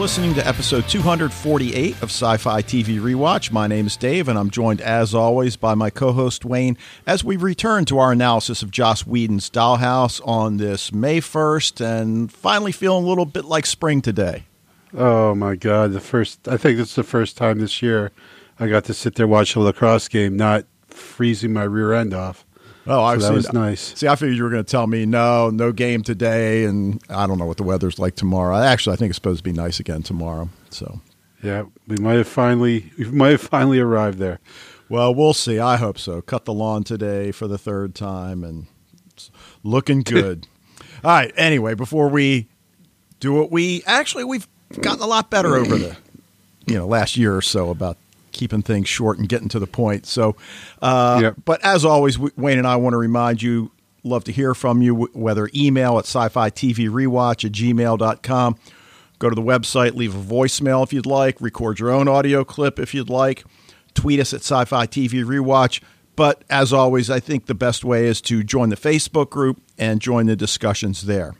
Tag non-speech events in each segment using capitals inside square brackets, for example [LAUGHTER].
listening to episode 248 of Sci Fi TV Rewatch. My name is Dave, and I'm joined, as always, by my co host Wayne as we return to our analysis of Joss Whedon's Dollhouse on this May 1st and finally feeling a little bit like spring today. Oh, my God. The first, I think it's the first time this year I got to sit there watch a lacrosse game, not freezing my rear end off. Oh, I so that was nice. See, I figured you were going to tell me no, no game today, and I don't know what the weather's like tomorrow. Actually, I think it's supposed to be nice again tomorrow. So, yeah, we might have finally, we might have finally arrived there. Well, we'll see. I hope so. Cut the lawn today for the third time, and it's looking good. [LAUGHS] All right. Anyway, before we do what we actually we've gotten a lot better over the you know last year or so about keeping things short and getting to the point. So, uh, Yep. but as always, Wayne and I want to remind you, love to hear from you, whether email at sci-fi TV rewatch at gmail.com. Go to the website, leave a voicemail if you'd like, record your own audio clip if you'd like, tweet us at sci-fi TV rewatch. But as always, I think the best way is to join the Facebook group and join the discussions there.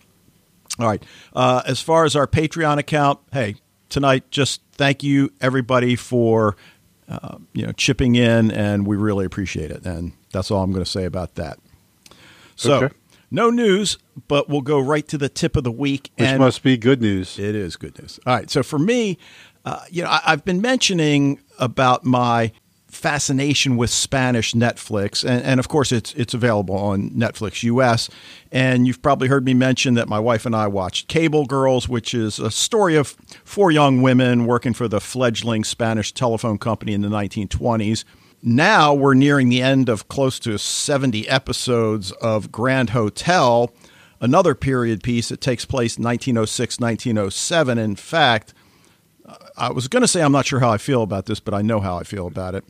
All right. Uh, as far as our Patreon account, hey, tonight, just thank you everybody for uh, you know chipping in, and we really appreciate it. And that's all I'm going to say about that. So, Okay. no news, but we'll go right to the tip of the week. Which and must be good news. it is good news. All right. So for me, uh, you know, I, I've been mentioning about my fascination with Spanish Netflix, and, and of course, it's it's available on Netflix US. And you've probably heard me mention that my wife and I watched Cable Girls, which is a story of four young women working for the fledgling Spanish telephone company in the 1920s. Now we're nearing the end of close to 70 episodes of Grand Hotel, another period piece that takes place in 1906, 1907. In fact, I was going to say I'm not sure how I feel about this, but I know how I feel about it.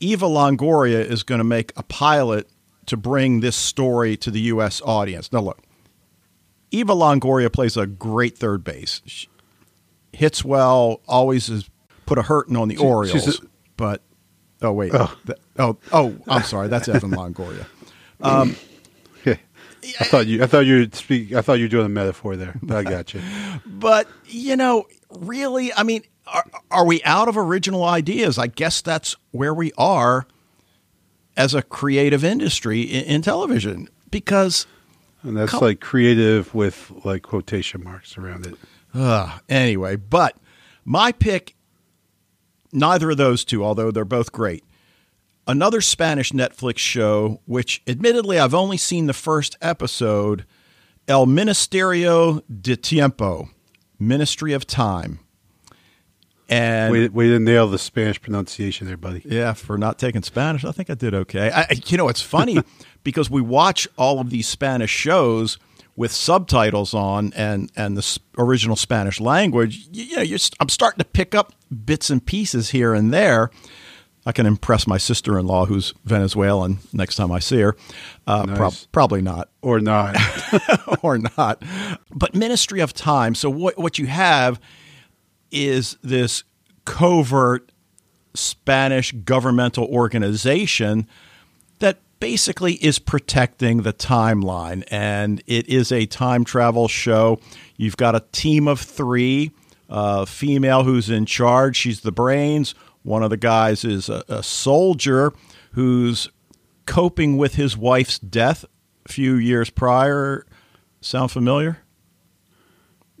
Eva Longoria is going to make a pilot to bring this story to the U.S. audience. Now, look, Eva Longoria plays a great third base. She hits well, always has put a hurting on the She- Orioles. a- but oh wait, Oh. Th- oh oh, I'm sorry, that's Evan Longoria. Um, [LAUGHS] I thought you, I thought you speak, I thought you were doing a metaphor there. But I [LAUGHS] got you. But you know, really, I mean, are, are we out of original ideas? I guess that's where we are as a creative industry in, in television because And that's Come- like creative with like quotation marks around it. Uh, anyway, but my pick, neither of those two, although they're both great. Another Spanish Netflix show, which admittedly I've only seen the first episode, El Ministerio de Tiempo, Ministry of Time. And we didn't nail the Spanish pronunciation there, buddy. yeah, for not taking Spanish, I think I did okay. I, I- you know, it's funny [LAUGHS] because we watch all of these Spanish shows with subtitles on and and the original Spanish language. You, you know, you're, I'm starting to pick up bits and pieces here and there. I can impress my sister-in-law, who's Venezuelan, next time I see her. Uh, prob- probably not Or not. [LAUGHS] or not. But Ministry of Time. So what what you have is this covert Spanish governmental organization that basically is protecting the timeline and it is a time travel show. You've got a team of 3, a female who's in charge, she's the brains. One of the guys is a, a soldier who's coping with his wife's death a few years prior. Sound familiar?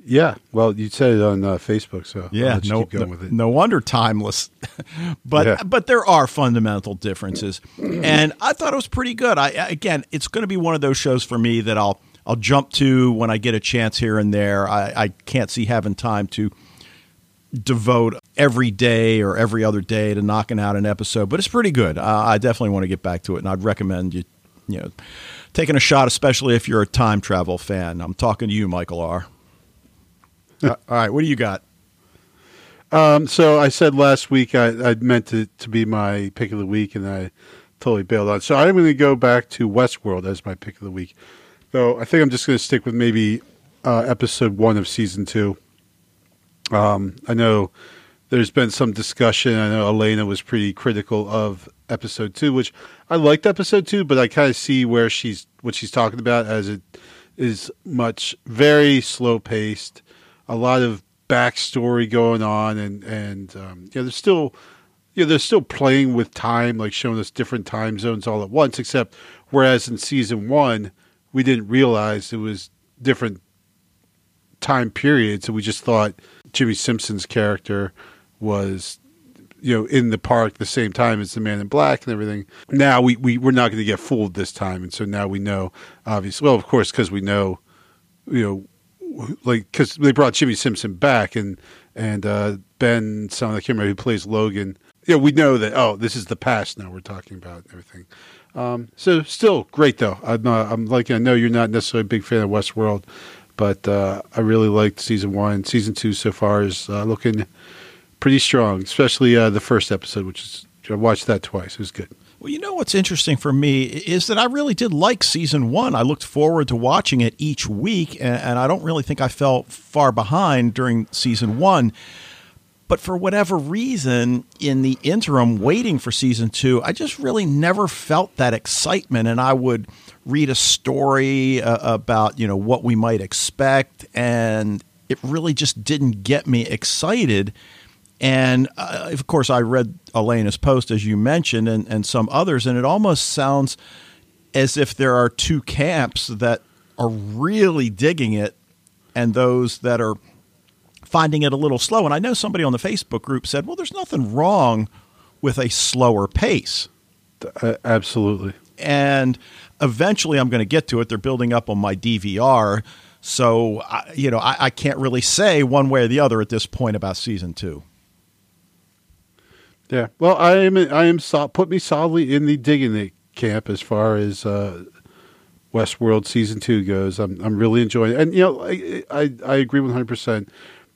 Yeah. Well, you said it on uh, Facebook, so Yeah, no, keep going no, with it. no wonder timeless. [LAUGHS] but Yeah. but there are fundamental differences, and I thought it was pretty good. I again, it's going to be one of those shows for me that I'll I'll jump to when I get a chance here and there. I, I can't see having time to devote every day or every other day to knocking out an episode, but it's pretty good. Uh, I definitely want to get back to it, and I'd recommend you you know taking a shot, especially if you're a time travel fan. I'm talking to you, Michael R. Uh, all right, what do you got? Um, so I said last week I, I meant it to be my pick of the week, and I totally bailed on. So I'm going to go back to Westworld as my pick of the week. Though I think I'm just going to stick with maybe uh, episode one of season two. Um, I know there's been some discussion. I know Elena was pretty critical of episode two, which I liked episode two, but I kind of see where she's what she's talking about as it is much very slow paced, a lot of backstory going on, and and um, you there's still know, they're still playing with time, like showing us different time zones all at once. Except whereas in season one, we didn't realize it was different time periods, and we just thought Jimmy Simpson's character was you know in the park the same time as the man in black and everything now we, we we're not going to get fooled this time and so now we know obviously well of course because we know you know like because they brought jimmy simpson back and and uh ben son of the camera who plays logan yeah we know that oh this is the past now we're talking about everything um so still great though i'm not i'm like i know you're not necessarily a big fan of westworld but uh i really liked season one season two so far is uh, looking pretty strong, especially uh, the first episode, which is I watched that twice. It was good. Well, you know what's interesting for me is that I really did like season one. I looked forward to watching it each week, and, and I don't really think I fell far behind during season one. But for whatever reason, in the interim, waiting for season two, I just really never felt that excitement. And I would read a story uh, about you know what we might expect, and it really just didn't get me excited. And uh, of course, I read Elena's post, as you mentioned, and, and some others, and it almost sounds as if there are two camps that are really digging it and those that are finding it a little slow. And I know somebody on the Facebook group said, well, there's nothing wrong with a slower pace. Uh, absolutely. And eventually I'm going to get to it. They're building up on my DVR. So, you know, I, I can't really say one way or the other at this point about season two. Yeah. Well, I am. I am. So, put me solidly in the digging it camp as far as uh, Westworld season two goes. I'm. I'm really enjoying it, and you know, I I, I agree 100 percent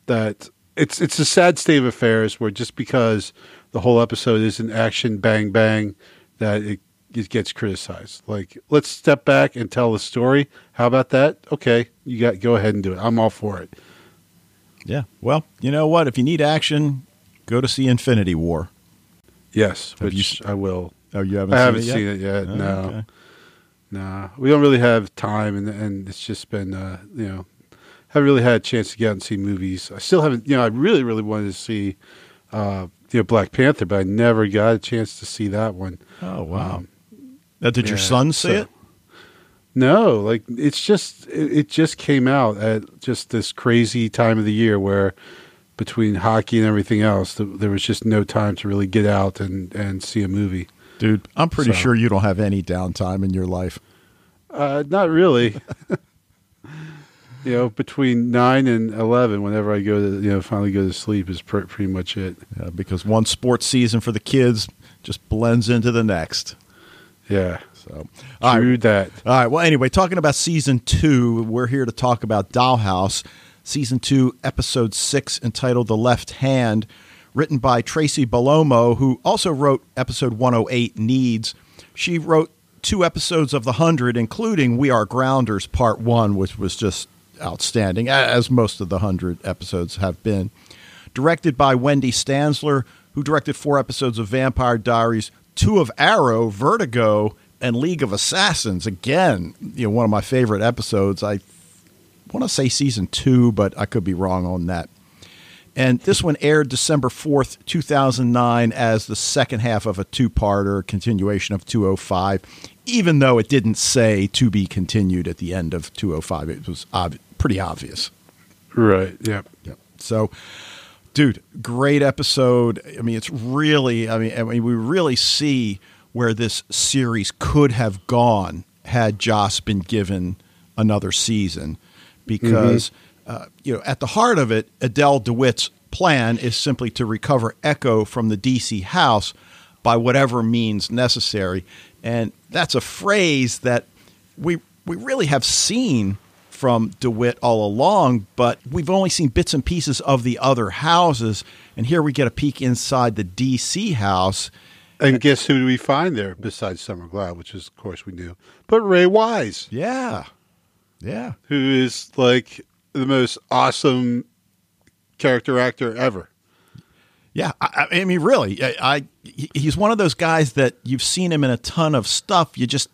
that it's it's a sad state of affairs where just because the whole episode isn't action bang bang that it it gets criticized. Like, let's step back and tell the story. How about that? Okay, you got go ahead and do it. I'm all for it. Yeah. Well, you know what? If you need action, go to see Infinity War. Yes, Have which you, I will. Oh, you haven't? I seen haven't it seen it yet. Oh, no, okay. no, we don't really have time, and and it's just been uh, you know, I haven't really had a chance to get out and see movies. I still haven't. You know, I really really wanted to see. Uh, you know, Black Panther, but I never got a chance to see that one. Oh wow! Um, now, did yeah, your son see so, it? No, like it's just it, it, just came out at just this crazy time of the year where between hockey and everything else, there was just no time to really get out and, and see a movie. Dude, I'm pretty so, sure you don't have any downtime in your life. Uh, not really. [LAUGHS] you know, between nine and eleven, whenever I go to you know finally go to sleep, is pr- pretty much it. Yeah, because one sports season for the kids just blends into the next. Yeah. So, all right. that. All right. Well, anyway, talking about season two, we're here to talk about Dollhouse season two, episode six, entitled The Left Hand, written by Tracy Bellomo, who also wrote episode 108, Needs. She wrote two episodes of The Hundred, including We Are Grounders Part One, which was just outstanding, as most of the Hundred episodes have been. Directed by Wendey Stanzler, who directed four episodes of Vampire Diaries, two of Arrow, Vertigo, and League of Assassins. Again, you know, one of my favorite episodes. I want to say season two, but I could be wrong on that. And this one aired December 4th, 2009, as the second half of a two parter continuation of 205, even though it didn't say to be continued at the end of 205. It was ob- pretty obvious. Right. Yep. Yep. So, dude, great episode. I mean, it's really, I mean, I mean, we really see where this series could have gone had Joss been given another season because mm-hmm. uh, you know at the heart of it, Adele DeWitt's plan is simply to recover Echo from the DC house by whatever means necessary, and that's a phrase that we we really have seen from DeWitt all along, but we've only seen bits and pieces of the other houses, and here we get a peek inside the DC house. And guess who do we find there besides Summer Glau, which is, of course, we knew, but Ray Wise. Yeah, yeah. Who is like the most awesome character actor ever. Yeah, I, I mean, really, I, I, he's one of those guys that you've seen him in a ton of stuff. You just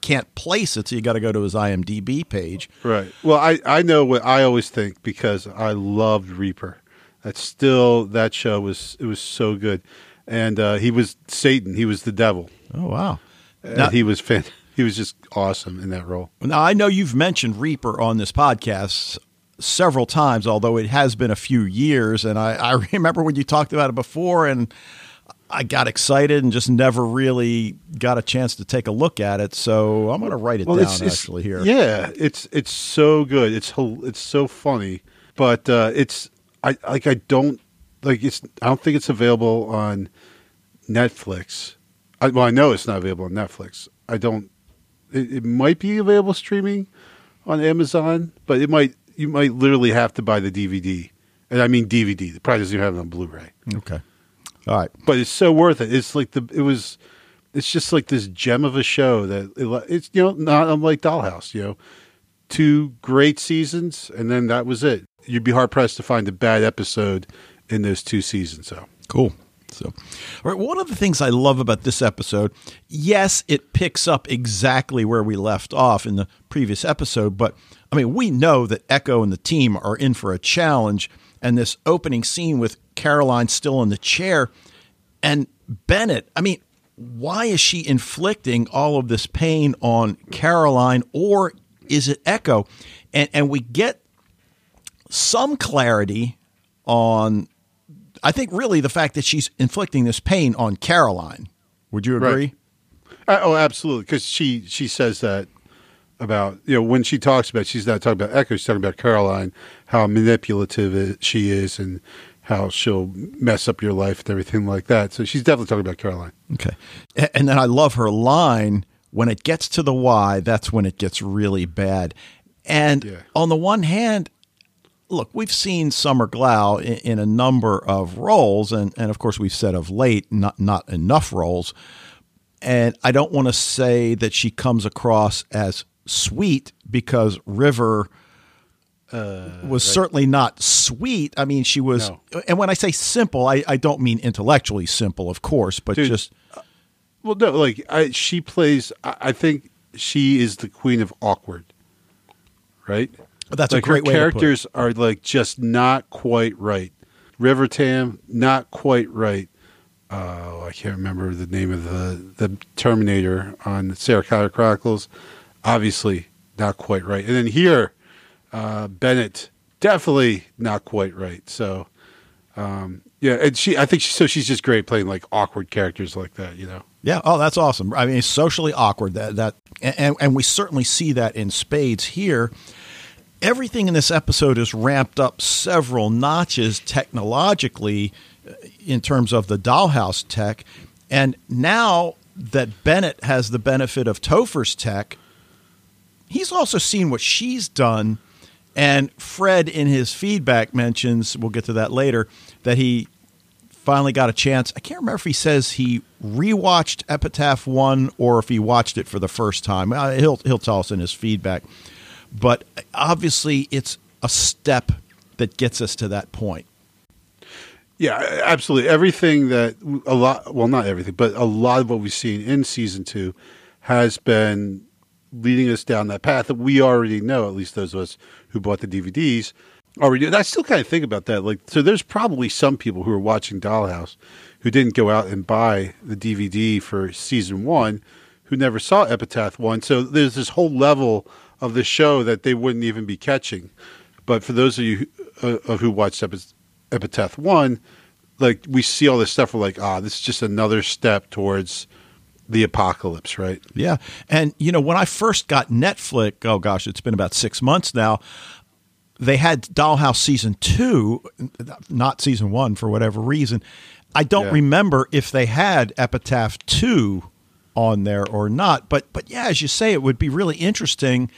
can't place it, so you got to go to his IMDb page. Right. Well, I I know what I always think because I loved Reaper. That still that show was it was so good, and uh, he was Satan. He was the devil. Oh wow! And Now- he was fan- he was just awesome in that role. Now, I know you've mentioned Reaper on this podcast several times, although it has been a few years. And I, I [LAUGHS] remember when you talked about it before, and I got excited and just never really got a chance to take a look at it. So I'm going to write it down actually here. Yeah, it's it's so good. It's it's so funny, but uh, it's I like I don't like it's I don't think it's available on Netflix. I, well, I know it's not available on Netflix. I don't. It, it might be available streaming on Amazon, but it might you might literally have to buy the DVD, and I mean DVD. It probably doesn't even have it on Blu-ray Okay. All right. but it's so worth it. It's like the it was, it's just like this gem of a show that it, it's you know not unlike Dollhouse. You know, two great seasons, and then that was it. You'd be hard pressed to find a bad episode in those two seasons. So Cool. So, all right, one of the things I love about this episode, yes, it picks up exactly where we left off in the previous episode, but I mean, we know that Echo and the team are in for a challenge, and this opening scene with Caroline still in the chair and Bennett, I mean, why is she inflicting all of this pain on Caroline or is it Echo? And and we get some clarity on I think really the fact that she's inflicting this pain on Caroline. Would you agree? Uh, oh, absolutely, because she she says that about you know when she talks about she's not talking about Echo, she's talking about Caroline, how manipulative she is, and how she'll mess up your life and everything like that. So she's definitely talking about Caroline. Okay. And then I love her line when it gets to the why, that's when it gets really bad. And Yeah. on the one hand, look, we've seen Summer Glau in, in a number of roles, and, and of course, we've said of late, not, not enough roles. And I don't want to say that she comes across as sweet because River uh, uh, was certainly not sweet. I mean, she was, No. and when I say simple, I, I don't mean intellectually simple, of course, but Dude, just uh, Well, no, like I, she plays. I, I think she is the queen of awkward, right? That's like a great her way to put it. characters are like just not quite right. River Tam, not quite right. Oh, I can't remember the name of the the Terminator on Sarah Connor Chronicles. Obviously, not quite right. And then here, uh, Bennett, definitely not quite right. So, um, yeah, and she, I think she, so. She's just great playing like awkward characters like that. You know. Yeah. Oh, that's awesome. I mean, socially awkward. That that, and and we certainly see that in spades here. Everything in this episode is ramped up several notches technologically, uh, in terms of the dollhouse tech, and now that Bennett has the benefit of Topher's tech, he's also seen what she's done. And Fred, in his feedback, mentions we'll get to that later that he finally got a chance. I can't remember if he says he rewatched Epitaph One or if he watched it for the first time. Uh, he'll he'll tell us in his feedback. But obviously, it's a step that gets us to that point. Yeah, absolutely. Everything that a lot, well, not everything, but a lot of what we've seen in season two has been leading us down that path that we already know, at least those of us who bought the DVDs already. And I still kind of think about that. Like, so there's probably some people who are watching Dollhouse who didn't go out and buy the DVD for season one who never saw Epitaph one. So there's this whole level of the show that they wouldn't even be catching. But for those of you who, uh, who watched Epi- Epitaph one, like we see all this stuff, we're like, ah, this is just another step towards the apocalypse, right? Yeah. And, you know, when I first got Netflix, oh gosh, it's been about six months now, they had Dollhouse season two, not season one for whatever reason. I don't Yeah. remember if they had Epitaph two on there or not. But but yeah, as you say, it would be really interesting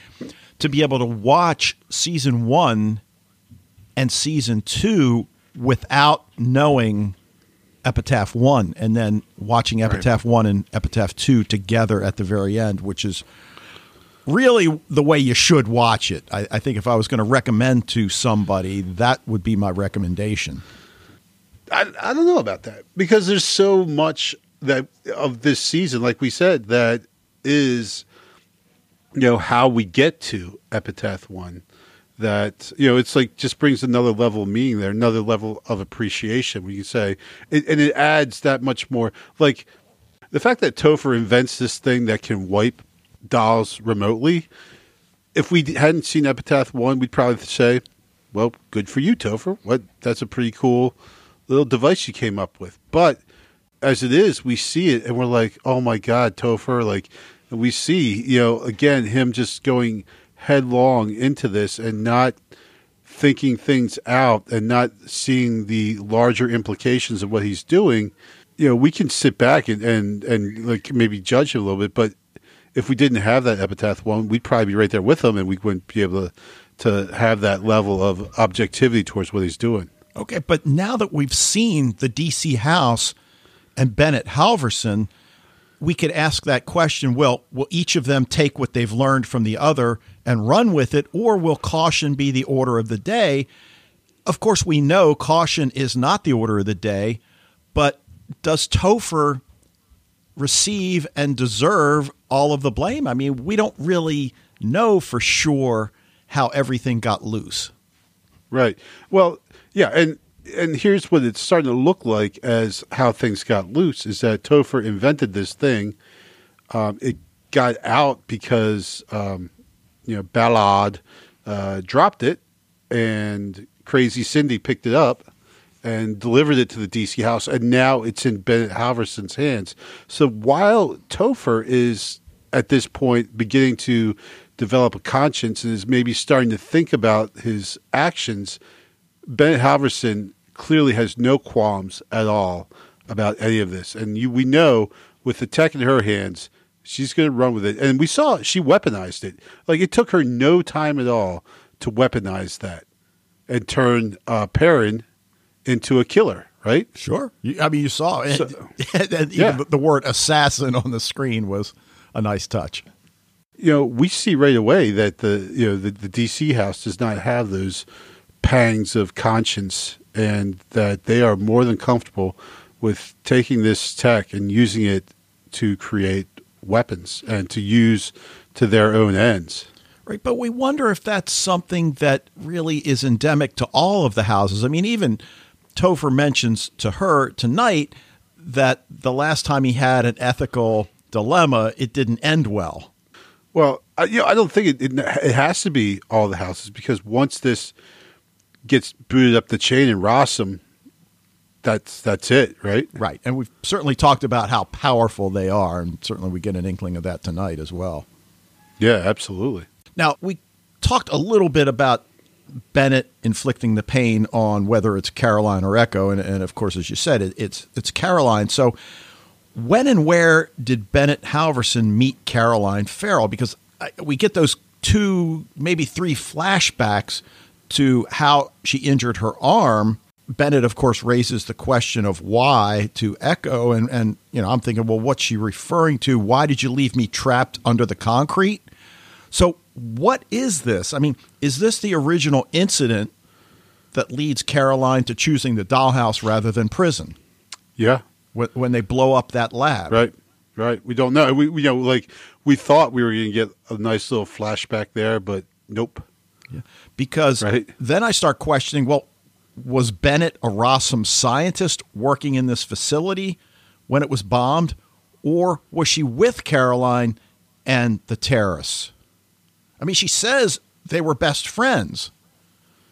to be able to watch season one and season two without knowing Epitaph one, and then watching Epitaph one and Epitaph two together at the very end, which is really the way you should watch it. I, I think if I was going to recommend to somebody, that would be my recommendation. I, I don't know about that because there's so much that of this season, like we said, that is, you know, how we get to Epitaph one. that you know it's like just brings another level of meaning there, another level of appreciation. We can say, it, and it adds that much more. Like the fact that Topher invents this thing that can wipe dolls remotely. If we hadn't seen Epitaph one, we'd probably say, "Well, good for you, Topher. What? That's a pretty cool little device you came up with." But as it is, we see it and we're like, "Oh my God, Topher!" Like we see, you know, again him just going headlong into this and not thinking things out and not seeing the larger implications of what he's doing, you know, we can sit back and, and, and like maybe judge him a little bit. But if we didn't have that epitaph one, we'd probably be right there with him and we wouldn't be able to, to have that level of objectivity towards what he's doing. Okay, but now that we've seen the DC House and Bennett Halverson, we could ask that question well, will each of them take what they've learned from the other and run with it, or will caution be the order of the day? Of course, we know caution is not the order of the day, but does Topher receive and deserve all of the blame? I mean, we don't really know for sure how everything got loose. Right. Well, yeah, and and here's what it's starting to look like as how things got loose is that Topher invented this thing. Um, it got out because um, you know Ballard uh, dropped it, and Crazy Cindy picked it up and delivered it to the DC house, and now it's in Bennett Halverson's hands. So while Topher is at this point beginning to develop a conscience and is maybe starting to think about his actions, Bennett Halverson clearly has no qualms at all about any of this. And you, we know with the tech in her hands, she's going to run with it. And we saw she weaponized it. Like it took her no time at all to weaponize that and turn uh, Perrin into a killer. Right? Sure. I mean, you saw it. So, [LAUGHS] and yeah. the word assassin on the screen was a nice touch. You know, we see right away that the you know the, the DC house does not have those pangs of conscience and that they are more than comfortable with taking this tech and using it to create weapons and to use to their own ends. Right, but we wonder if that's something that really is endemic to all of the houses. I mean, even Topher mentions to her tonight that the last time he had an ethical dilemma, it didn't end well. Well, I, you know, I don't think it, it, it has to be all the houses because once this gets booted up the chain in Rossum, that's that's it, right? Right. And we've certainly talked about how powerful they are, and certainly we get an inkling of that tonight as well. Yeah, absolutely. Now we talked a little bit about Bennett inflicting the pain on whether it's Caroline or Echo, and, and of course, as you said, it, it's it's Caroline. So, when and where did Bennett Halverson meet Caroline Farrell? Because uh, we get those two, maybe three flashbacks to how she injured her arm, Bennett, of course, raises the question of why to Echo, and and you know I'm thinking, well, what's she referring to? Why did you leave me trapped under the concrete? So what is this? I mean, is this the original incident that leads Caroline to choosing the dollhouse rather than prison? Yeah, when, when they blow up that lab, right? Right. We don't know. We, we you know like we thought we were going to get a nice little flashback there, but nope. Yeah. Because right. then I start questioning well, was Bennett a Rossum scientist working in this facility when it was bombed? Or was she with Caroline and the terrorists? I mean, she says they were best friends.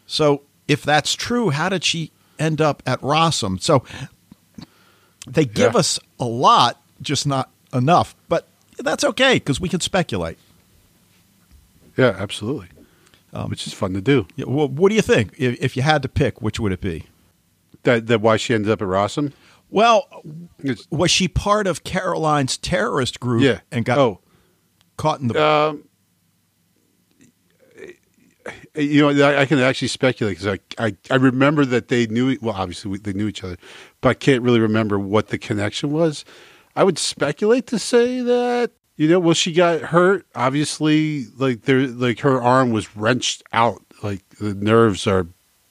So if that's true, how did she end up at Rossum? So they give yeah. us a lot, just not enough. But that's okay because we can speculate. Yeah, absolutely um, which is fun to do. Yeah, well, what do you think? If, if, you had to pick, which would it be? That that why she ended up at Rossum? Well, it's, was she part of Caroline's terrorist group? Yeah. and got oh. caught in the. Um, you know, I, I, can actually speculate because I, I, I remember that they knew. Well, obviously they knew each other, but I can't really remember what the connection was. I would speculate to say that you know, well, she got hurt. Obviously, like there, like her arm was wrenched out. Like the nerves are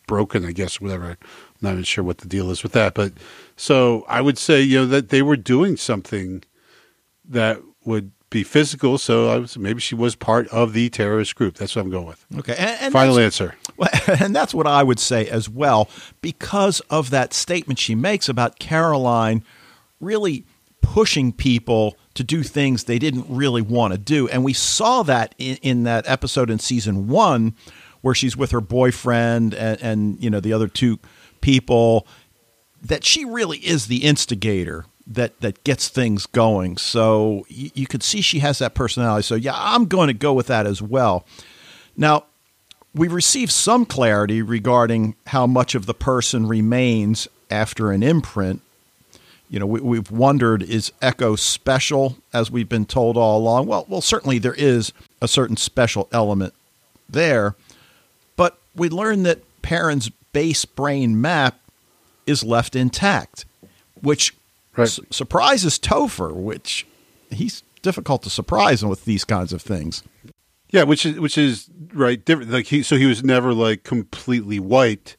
broken. I guess whatever. I'm not even sure what the deal is with that. But so I would say, you know, that they were doing something that would be physical. So I was, maybe she was part of the terrorist group. That's what I'm going with. Okay, and, and Final answer. [LAUGHS] Well, and that's what I would say as well, because of that statement she makes about Caroline really pushing people to do things they didn't really want to do. And we saw that in, in that episode in season one where she's with her boyfriend and, and you know the other two people that she really is the instigator that that gets things going. So you, could see she has that personality. So yeah, I'm going to go with that as well. Now, we've received some clarity regarding how much of the person remains after an imprint. You know, we, we've wondered is Echo special, as we've been told all along? Well, well, certainly there is a certain special element there, but we learned that Perrin's base brain map is left intact, which Right. su- surprises Topher, which he's difficult to surprise with these kinds of things. Yeah, which is which is right different. Like he, so he was never like completely white,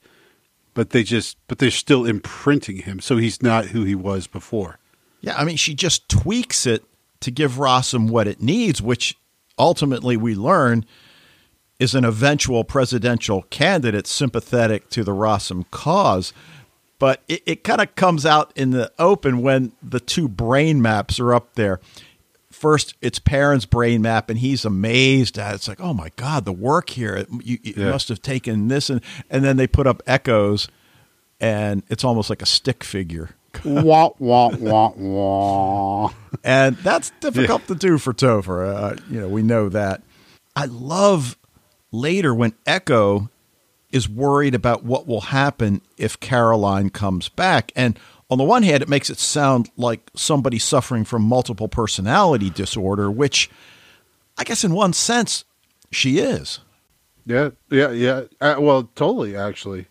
but they just but they're still imprinting him, so he's not who he was before. Yeah, I mean, she just tweaks it to give Rossum what it needs, which ultimately we learn is an eventual presidential candidate sympathetic to the Rossum cause. But it, it kind of comes out in the open when the two brain maps are up there. First, it's Perrin's brain map, and he's amazed at it. It's like, oh my God, the work here. It, you, it Yeah. must have taken this. And, and then they put up Echo's, and it's almost like a stick figure. [LAUGHS] wah wah wah wah. and that's difficult to do for Topher. Uh, you know, we know that. I love later when Echo is worried about what will happen if Caroline comes back, and on the one hand, it makes it sound like somebody suffering from multiple personality disorder, which I guess in one sense she is. Yeah, yeah, yeah. Uh, well, totally, actually,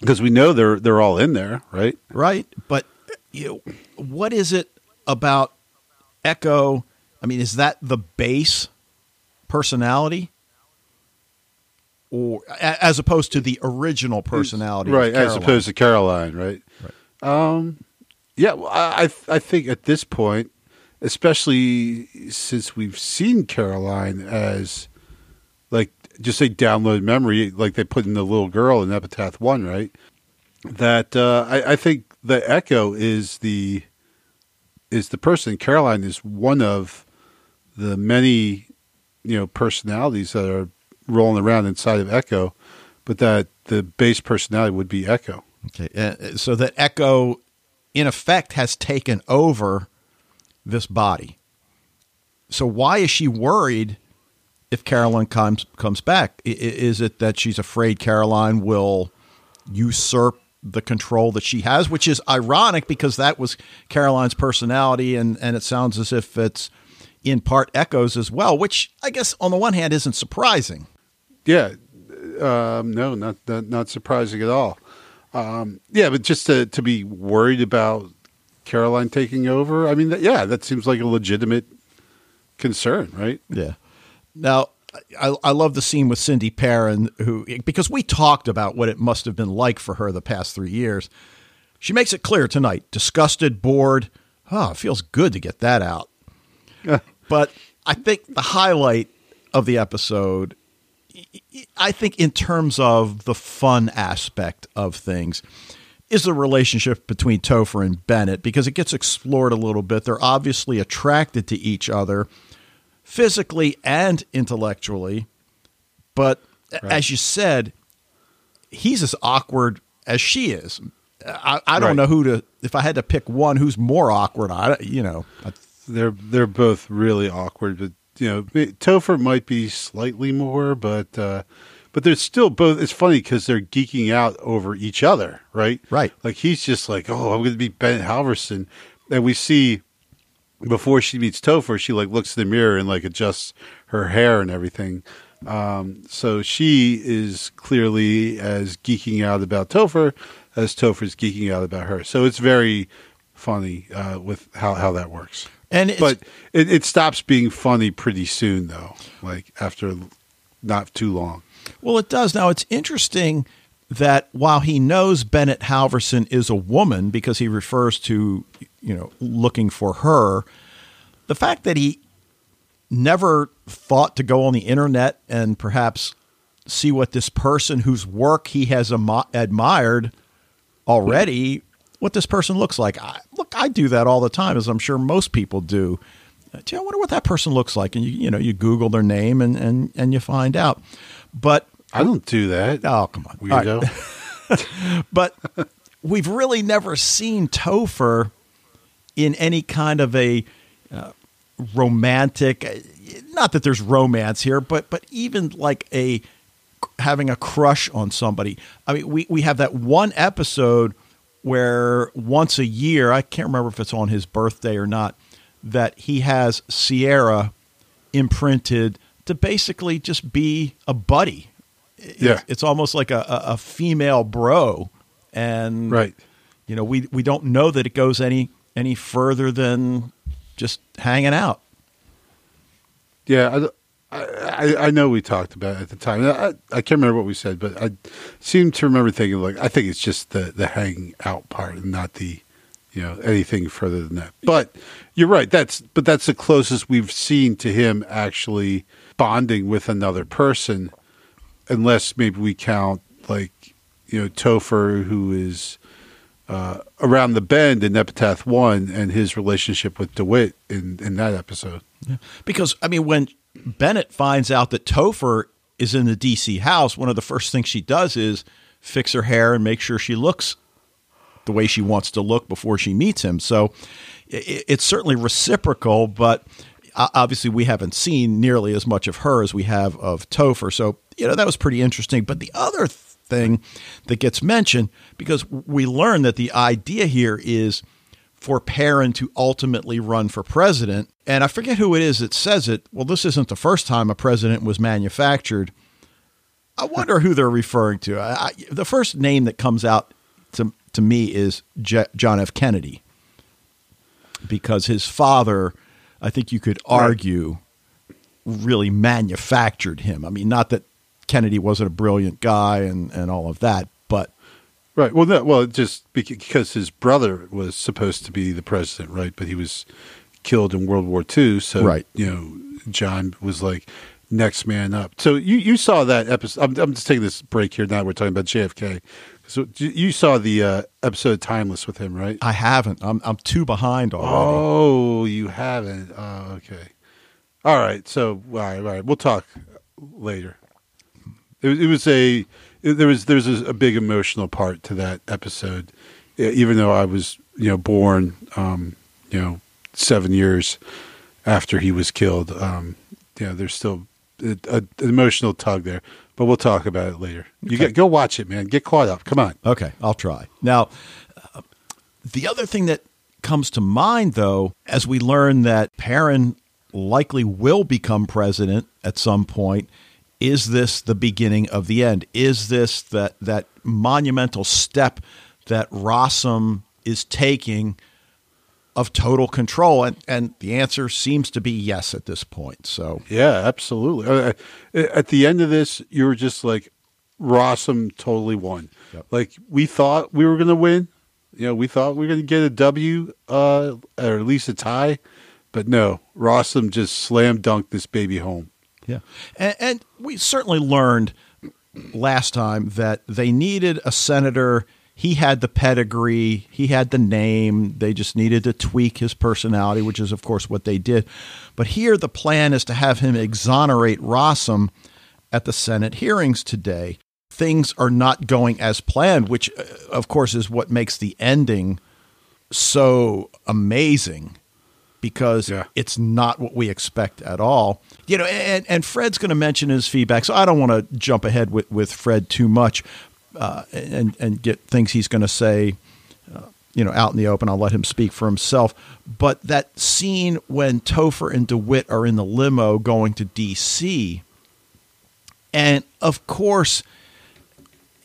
because we know they're they're all in there, right? right? But you know, what is it about Echo? I mean, is that the base personality, or as opposed to the original personality, right? As opposed to Caroline, right? Um, yeah. I I think at this point, especially since we've seen Caroline as like just say download memory, like they put in the little girl in Epitaph One, right? That uh, I, I think the Echo is the is the person. Caroline is one of the many you know personalities that are rolling around inside of Echo, but that the base personality would be Echo. Okay, uh, so that Echo, in effect, has taken over this body. So why is she worried if Caroline comes comes back? I- Is it that she's afraid Caroline will usurp the control that she has, which is ironic because that was Caroline's personality, and and it sounds as if it's in part Echo's as well, which I guess on the one hand isn't surprising. Yeah, um, no, not, not not surprising at all. Um, yeah, but just to to be worried about Caroline taking over, I mean, yeah, that seems like a legitimate concern, right? Yeah. Now, I, I love the scene with Cindy Perrin, who because we talked about what it must have been like for her the past three years. She makes it clear tonight: disgusted, bored. Oh, it feels good to get that out. [LAUGHS] but I think the highlight of the episode, I think, in terms of the fun aspect of things, is the relationship between Topher and Bennett because it gets explored a little bit. They're obviously attracted to each other physically and intellectually. But as you said, he's as awkward as she is. I, I don't Right. know who to. If I had to pick one, who's more awkward? I you know. I, They're they're both really awkward, but you know, Topher might be slightly more, but uh, but they're still both. It's funny because they're geeking out over each other, right? Right. Like he's just like, oh, I'm going to be Bennett Halverson, and we see before she meets Topher, she like looks in the mirror and like adjusts her hair and everything. Um, so she is clearly as geeking out about Topher as Topher's geeking out about her. So it's very funny uh, with how, how that works. And But it, it stops being funny pretty soon, though. Like after not too long. Well, it does. Now, it's interesting that while he knows Bennett Halverson is a woman because he refers to, you know, looking for her, the fact that he never thought to go on the internet and perhaps see what this person whose work he has am- admired already, what this person looks like. I, look, I do that all the time, as I'm sure most people do. Uh, Gee, I wonder what that person looks like, and you you know you Google their name and and and you find out. But I don't do that. oh come on, All right. weirdo. [LAUGHS] but we've really never seen Topher in any kind of a uh, romantic. Not that there's romance here, but but even like a having a crush on somebody. I mean, we we have that one episode where once a year, I can't remember if it's on his birthday or not, that he has Sierra imprinted to basically just be a buddy. It's, Yeah. it's almost like a, a, a female bro, and Right. you know, we we don't know that it goes any any further than just hanging out. Yeah, I, I, know we talked about it at the time. I, I can't remember what we said, but I seem to remember thinking like I think it's just the the hanging out part and not the you know anything further than that. But you're right. That's but that's the closest we've seen to him actually bonding with another person, unless maybe we count like you know Topher who is. Uh, around the bend in Epitaph One, and his relationship with Dewitt in in that episode. Because I mean, when Bennett finds out that Topher is in the DC house, one of the first things she does is fix her hair and make sure she looks the way she wants to look before she meets him. So it's certainly reciprocal, but uh, obviously we haven't seen nearly as much of her as we have of Topher. So you know that was pretty interesting. But the other thing that gets mentioned because we learn that the idea here is for Perrin to ultimately run for president. And I forget who it is that says it. Well, this isn't the first time a president was manufactured. I wonder who they're referring to. I, I, the first name that comes out to, to me is J- John F. Kennedy because his father, I think you could argue, really manufactured him. I mean, not that Kennedy wasn't a brilliant guy and, and all of that, Right. Well, no, well, just because his brother was supposed to be the president, right? But he was killed in World War II. So, Right. you know, John was like next man up. So you, you saw that episode. I'm, I'm just taking this break here now. We're talking about JFK. So you- you saw the uh, episode Timeless with him, right? I haven't. I'm, I'm too behind already. Oh, you haven't. Oh, okay. All right. So, all right, all right. We'll talk later. It, was- it was a there was there's a, a big emotional part to that episode, even though I was you know born um, you know seven years after he was killed. Um, yeah, there's still a, a, an emotional tug there, but we'll talk about it later. You Okay. get go watch it, man. Get caught up. Come on. Okay, I'll try. Now, uh, the other thing that comes to mind, though, as we learn that Perrin likely will become president at some point, is this the beginning of the end? Is this that that monumental step that Rossum is taking of total control? And and the answer seems to be yes at this point. So Yeah, absolutely. Uh, uh, At the end of this, you were just like, Rossum totally won. Yep. Like we thought we were going to win. You know, we thought we were going to get a W, uh, or at least a tie, but no, Rossum just slam dunked this baby home. Yeah. And, and we certainly learned last time that they needed a senator. He had the pedigree, he had the name. They just needed to tweak his personality, which is, of course, what they did. But here, the plan is to have him exonerate Rossum at the Senate hearings today. Things are not going as planned, which, uh, of course, is what makes the ending so amazing because Yeah. it's not what we expect at all. You know, and, and Fred's going to mention his feedback, so I don't want to jump ahead with, with Fred too much uh, and and get things he's going to say, uh, you know, out in the open. I'll let him speak for himself. But that scene when Topher and DeWitt are in the limo going to D.C. And of course,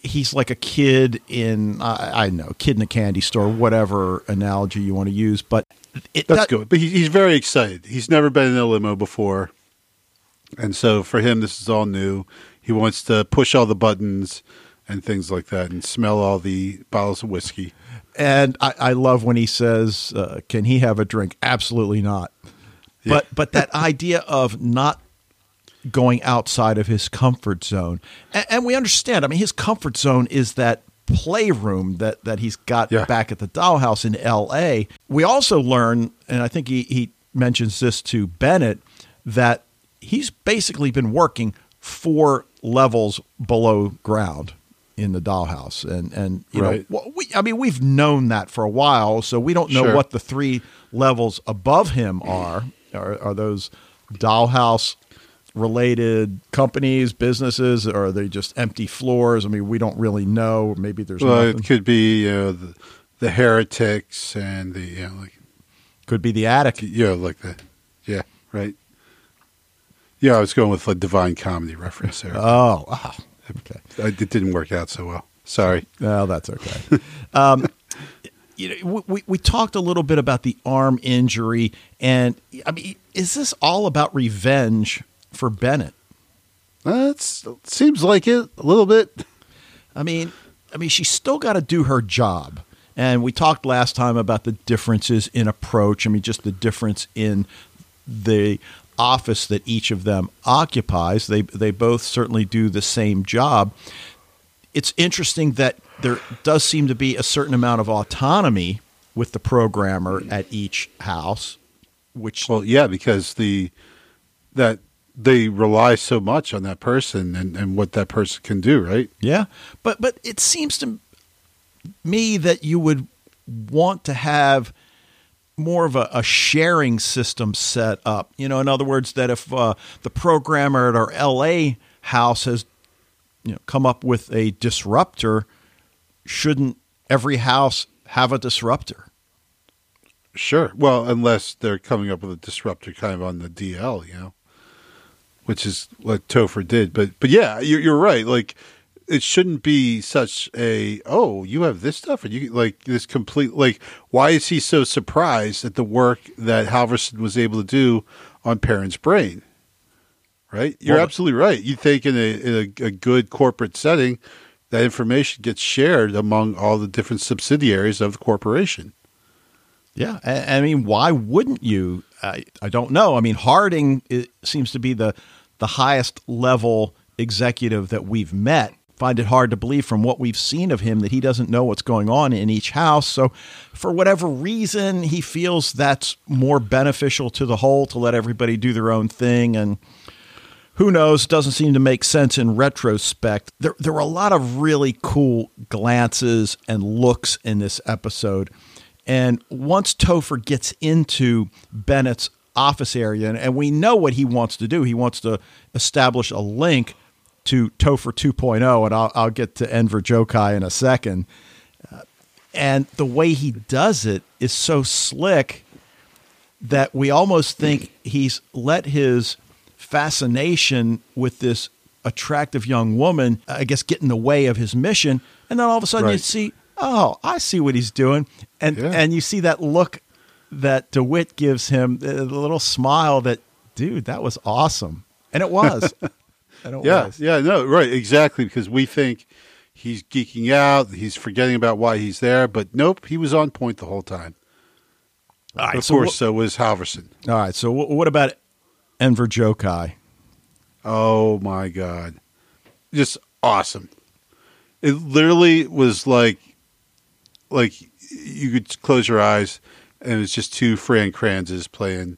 he's like a kid in I, I know kid in a candy store, whatever analogy you want to use. But it, That's that- good. But he, he's very excited. He's never been in a limo before. And so for him, this is all new. He wants to push all the buttons and things like that and smell all the bottles of whiskey. And I, I love when he says, uh, "Can he have a drink?" Absolutely not. But but that [LAUGHS] idea of not going outside of his comfort zone, and, and, we understand. I mean, his comfort zone is that playroom that that he's got Yeah. back at the dollhouse in L.A. We also learn, and I think he, he mentions this to Bennett, that he's basically been working four levels below ground in the dollhouse, and and you Right. know, we, I mean, we've known that for a while, so we don't know Sure. what the three levels above him are. Are, are those dollhouse related companies, businesses, or are they just empty floors? I mean, we don't really know. Maybe there's Well, nothing. it could be you know, the, the heretics and the you know, like Could be the attic. you know, like the yeah, right. Yeah, I was going with a divine comedy reference there. [LAUGHS] Oh, ah, okay. I- it didn't work out so well. Sorry. Well, that's okay. [LAUGHS] um, you know, we, we talked a little bit about the arm injury, and I mean, is this all about revenge for Bennett? That seems like it a little bit. I mean, I mean, she's still got to do her job. And we talked last time about the differences in approach. I mean, just the difference in the office that each of them occupies. They they both certainly do the same job. It's interesting that there does seem to be a certain amount of autonomy with the programmer at each house, which Well, yeah, because the that they rely so much on that person and, and what that person can do, right? Yeah, but but it seems to me that you would want to have more of a, a sharing system set up. You know, in other words, that if uh, the programmer at our LA house has you know come up with a disruptor, shouldn't every house have a disruptor? Sure. Well, unless they're coming up with a disruptor kind of on the DL, you know, which is what Topher did. But but yeah, you're, you're right. Like it shouldn't be such a oh you have this stuff and you like this complete like why is he so surprised at the work that Halverson was able to do on Perrin's Brain? Right. You're Well, absolutely right. You think in a in a, a good corporate setting. That information gets shared among all the different subsidiaries of the corporation. Yeah, I, I mean, why wouldn't you? I, I don't know. I mean, Harding seems to be the the highest level executive that we've met. Find it hard to believe from what we've seen of him that he doesn't know what's going on in each house. So, for whatever reason, he feels that's more beneficial to the whole to let everybody do their own thing and who knows doesn't seem to make sense in retrospect there, there were a lot of really cool glances and looks in this episode and once topher gets into bennett's office area and, and we know what he wants to do he wants to establish a link to topher 2.0 and i'll, I'll get to Enver Gjokaj in a second Uh, and the way he does it is so slick that we almost think he's let his fascination with this attractive young woman, I guess, get in the way of his mission. And then all of a sudden you see, oh, I see what he's doing. And, Yeah. and you see that look that DeWitt gives him, the the little smile that, dude, that was awesome. And it was. [LAUGHS] and it Yeah, was. yeah, no, right, exactly. Because we think he's geeking out, he's forgetting about why he's there, but nope, he was on point the whole time. All right, of so course, wh- so was Halverson. all right. So wh- what about Enver Gjokaj? Oh my god, just awesome! It literally was like, like you could close your eyes, and it was just two Fran Kranzes playing.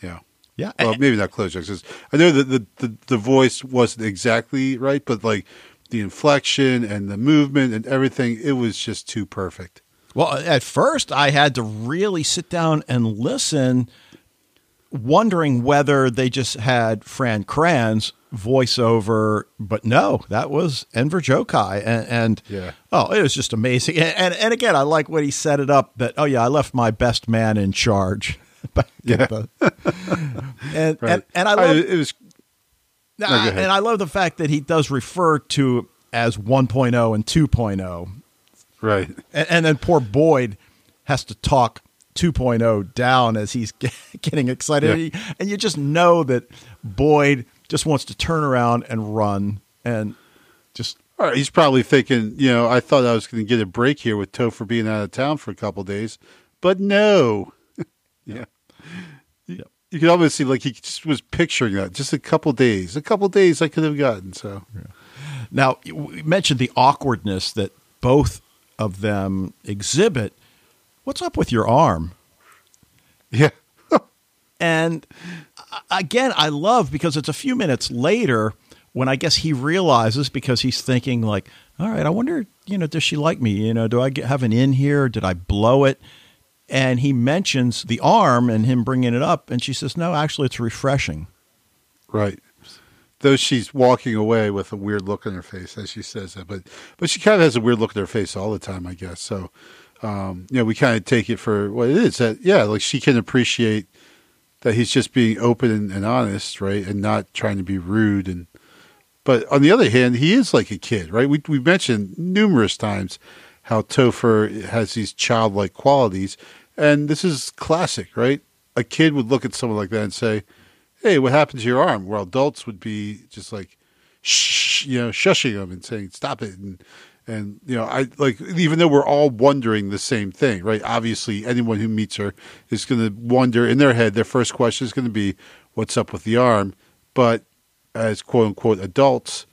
You know, Yeah. well, maybe not close. 'cause I know that the, the the voice wasn't exactly right, but like the inflection and the movement and everything, it was just too perfect. Well, at first, I had to really sit down and listen, wondering whether they just had Fran Kranz voiceover, but no, that was Enver Gjokaj, and, and Yeah. oh, it was just amazing. And, and and again, I like what he set it up that oh yeah, I left my best man in charge. [LAUGHS] Yeah. the- and, Right. and and I love it was go ahead. and I love the fact that he does refer to as 1.0 and 2.0 right. and, and then poor Boyd has to talk 2.0 down as he's [LAUGHS] getting excited. Yeah. And you just know that Boyd just wants to turn around and run and just All right, he's probably thinking, you know, I thought I was going to get a break here with Topher being out of town for a couple days, but no. yeah. [LAUGHS] yeah. you can almost see like he just was picturing that. Just a couple days, a couple days I could have gotten. So Now, we mentioned the awkwardness that both of them exhibit. What's up with your arm? yeah, [LAUGHS] And again, I love because it's a few minutes later when I guess he realizes because he's thinking like, all right, I wonder, you know, does she like me? You know, do I get, have an in here? Did I blow it? And he mentions the arm and him bringing it up, and she says, no, actually, it's refreshing. right. Though she's walking away with a weird look on her face as she says that, but but she kind of has a weird look on her face all the time, I guess. So, um, you know, we kind of take it for what it is. That yeah, like she can appreciate that he's just being open and, honest, right, and not trying to be rude. And but on the other hand, he is like a kid, right? We we mentioned numerous times how Topher has these childlike qualities, and this is classic, right? A kid would look at someone like that and say, "Hey, what happened to your arm?" Where adults would be just like, "Shh," you know, shushing them and saying, "Stop it," and and you know, I like even though we're all wondering the same thing, right? Obviously, anyone who meets her is going to wonder in their head. Their first question is going to be, "What's up with the arm?" But as quote unquote adults,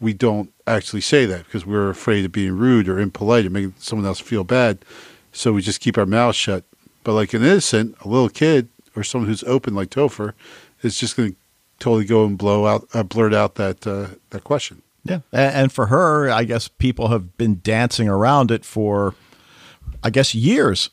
we don't actually say that because we're afraid of being rude or impolite or making someone else feel bad. So we just keep our mouths shut. But like an innocent, a little kid or someone who's open like Topher is just going to totally go and blow out, uh, blurt out that uh, that question. Yeah. And, for her, I guess people have been dancing around it for, I guess, years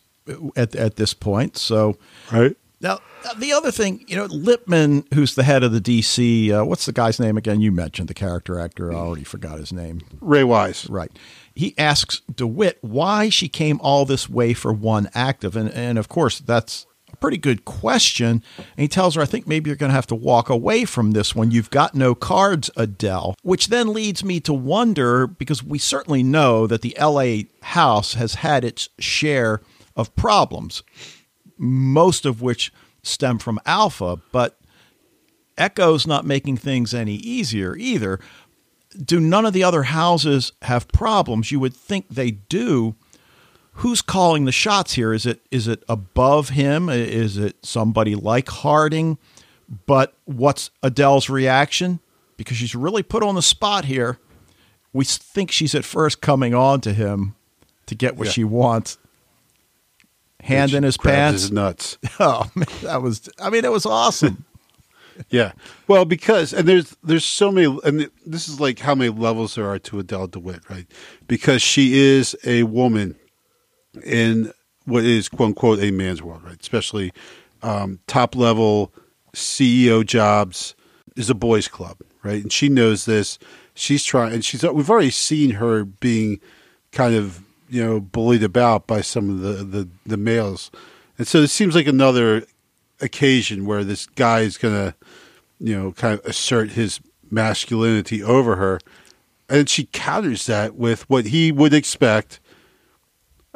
at, at this point. So Right. now, the other thing, you know, Lippman, who's the head of the DC, uh, what's the guy's name again? You mentioned the character actor. I already forgot his name. Ray Wise. Right. He asks DeWitt why she came all this way for one active. And, and of course, that's pretty good question. And he tells her, I think maybe you're going to have to walk away from this one. You've got no cards, Adele. Which then leads me to wonder because we certainly know that the LA house has had its share of problems, most of which stem from Alpha. But Echo's not making things any easier either do none of the other houses have problems? You would think they do. Who's calling the shots here? Is it is it above him? Is it somebody like Harding? But what's Adele's reaction? Because she's really put on the spot here. We think she's at first coming on to him to get what Yeah. she wants. Hand in his pants. His nuts. [LAUGHS] Oh man, that was. I mean, it was awesome. [LAUGHS] Yeah. Well, because and there's there's so many, and this is like how many levels there are to Adele DeWitt, right? Because she is a woman in what is quote unquote a man's world, right? Especially um, top level CEO jobs is a boys' club, right? And she knows this. She's trying, and she's we've already seen her being kind of you know bullied about by some of the the, the males, and so it seems like another occasion where this guy is going to, you know, kind of assert his masculinity over her. And she counters that with what he would expect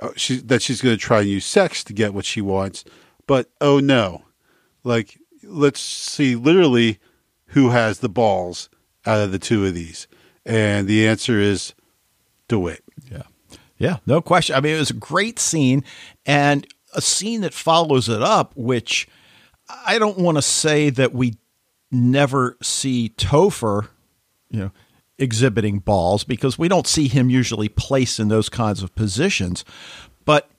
uh, she, that she's going to try and use sex to get what she wants. But oh no, like, let's see literally who has the balls out of the two of these. And the answer is DeWitt. Yeah. Yeah, no question. I mean, it was a great scene and a scene that follows it up, which I don't want to say that we never see Topher, you know, exhibiting balls because we don't see him usually placed in those kinds of positions. But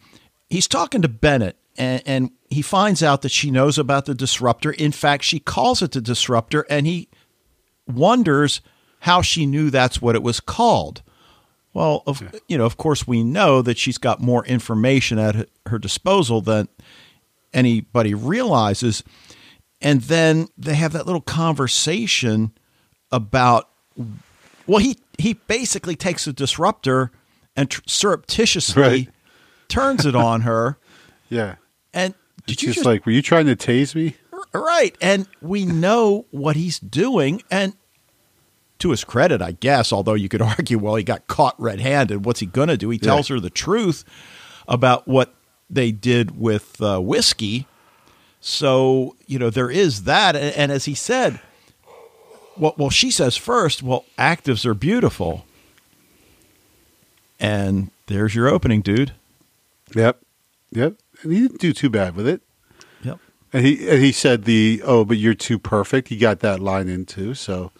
he's talking to Bennett and, and he finds out that she knows about the disruptor. In fact, she calls it the disruptor and he wonders how she knew that's what it was called. Well, of, you know, of course, we know that she's got more information at her disposal than anybody realizes. And then they have that little conversation about, well, he he basically takes a disruptor and tr- surreptitiously Right. turns it on her. [LAUGHS] Yeah. And did It's you just, just like, were you trying to tase me? Right. And we know what he's doing. And to his credit, I guess, although you could [LAUGHS] argue, well, he got caught red handed. What's he going to do? He tells her the truth about what they did with uh, whiskey. So, you know, there is that. And, and as he said, well, well, she says first, well, actives are beautiful. And there's your opening, dude. Yep. Yep. And he didn't do too bad with it. Yep. And he and he said the oh, but you're too perfect. He got that line in too. So,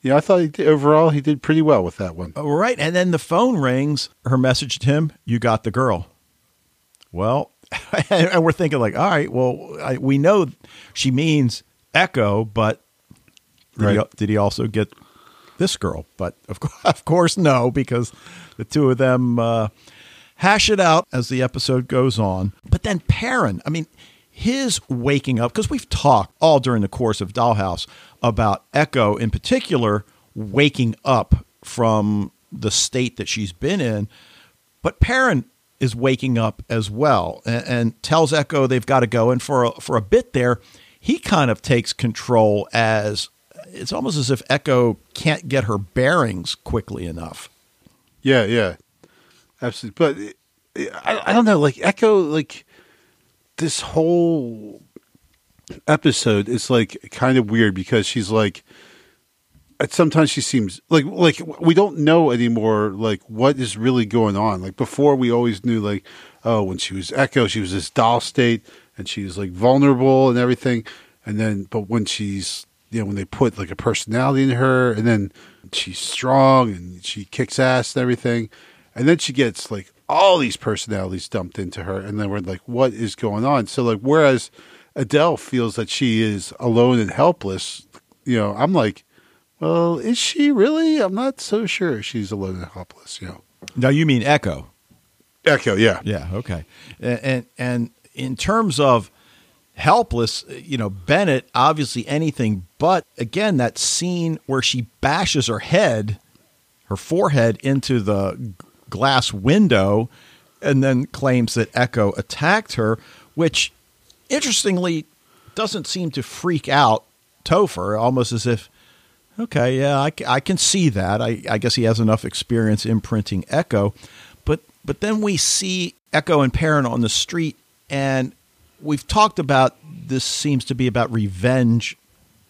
yeah, I thought he did, overall he did pretty well with that one. All right. And then the phone rings. Her message to him, you got the girl. Well, [LAUGHS] and we're thinking, like, all right, well, I, we know she means Echo, but did, Right. he, did he also get this girl? But of, course, [LAUGHS] of course, no, because the two of them uh, hash it out as the episode goes on. But then Perrin, I mean, his waking up, because we've talked all during the course of Dollhouse about Echo in particular waking up from the state that she's been in. But Perrin is waking up as well and, and tells Echo they've got to go. And for a, for a bit there, he kind of takes control as it's almost as if Echo can't get her bearings quickly enough. Yeah, yeah, absolutely. But I, I don't know, like Echo, like this whole episode is like kind of weird because she's like, sometimes she seems like like we don't know anymore like what is really going on. Like before, we always knew like, oh, when she was Echo, she was this doll state and she was like vulnerable and everything. And then, but when she's you know when they put like a personality in her, and then she's strong and she kicks ass and everything, and then she gets like all these personalities dumped into her, and then we're like, what is going on? So like, whereas Adele feels that she is alone and helpless, you know, I'm like, well, is she really? I'm not so sure she's alone and helpless. You know, Now, you mean Echo. Echo, yeah, Yeah, okay. And, and and in terms of helpless, uh, you know, Bennett obviously anything but again that scene where she bashes her head, her forehead into the glass window and then claims that Echo attacked her, which interestingly doesn't seem to freak out Topher, almost as if Okay, yeah, I, I can see that. I, I guess he has enough experience imprinting Echo, but but then we see Echo and Perrin on the street, and we've talked about this seems to be about revenge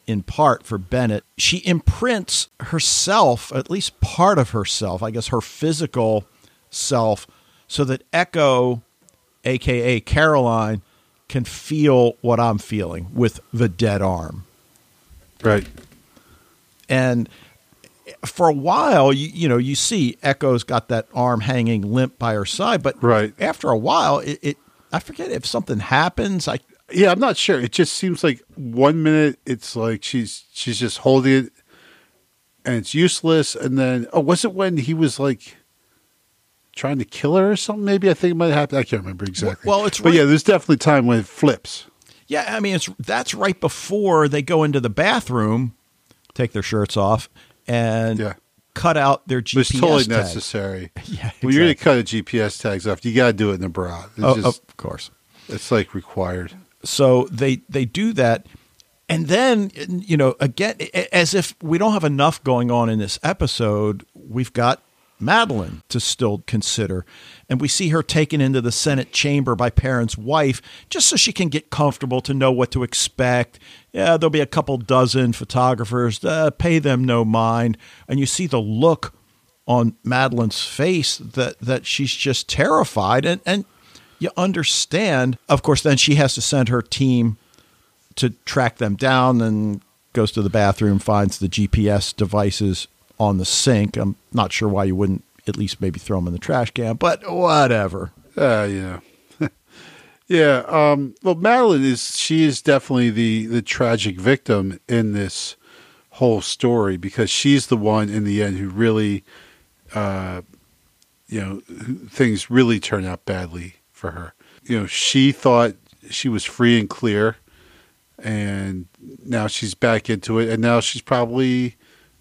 in part for Bennett. She imprints herself, at least part of herself, I guess her physical self, so that Echo, aka Caroline, can feel what I'm feeling with the dead arm right, and for a while you, you know you see echo's got that arm hanging limp by her side but Right. after a while it, it i forget if something happens i yeah. I'm not sure. It just seems like one minute it's like she's she's just holding it, and it's useless, and then oh, was it when he was like trying to kill her or something? Maybe I think it might happen. I can't remember exactly. Well, it's but right- yeah, there's definitely time when it flips. yeah i mean it's that's right before they go into the bathroom take their shirts off and Yeah. Cut out their But it's gps totally tag. necessary. [LAUGHS] Yeah, When you're going to cut a GPS tags off, you got to do it in a bra. It's Oh, just, of course it's like required. So they they do that, and then you know again as if we don't have enough going on in this episode, we've got Madeline to still consider, and we see her taken into the Senate chamber by Perrin's wife just so she can get comfortable to know what to expect. Yeah, there'll be a couple dozen photographers. Uh, pay them no mind, and you see the look on Madeline's face that that she's just terrified and and you understand of course then she has to send her team to track them down and goes to the bathroom finds the GPS devices on the sink I'm not sure why you wouldn't at least maybe throw them in the trash can but whatever Uh, yeah. [LAUGHS] yeah. Um, well, Madeline is, she is definitely the, the tragic victim in this whole story because she's the one in the end who really, uh, you know, things really turn out badly for her. You know, she thought she was free and clear and now she's back into it and now she's probably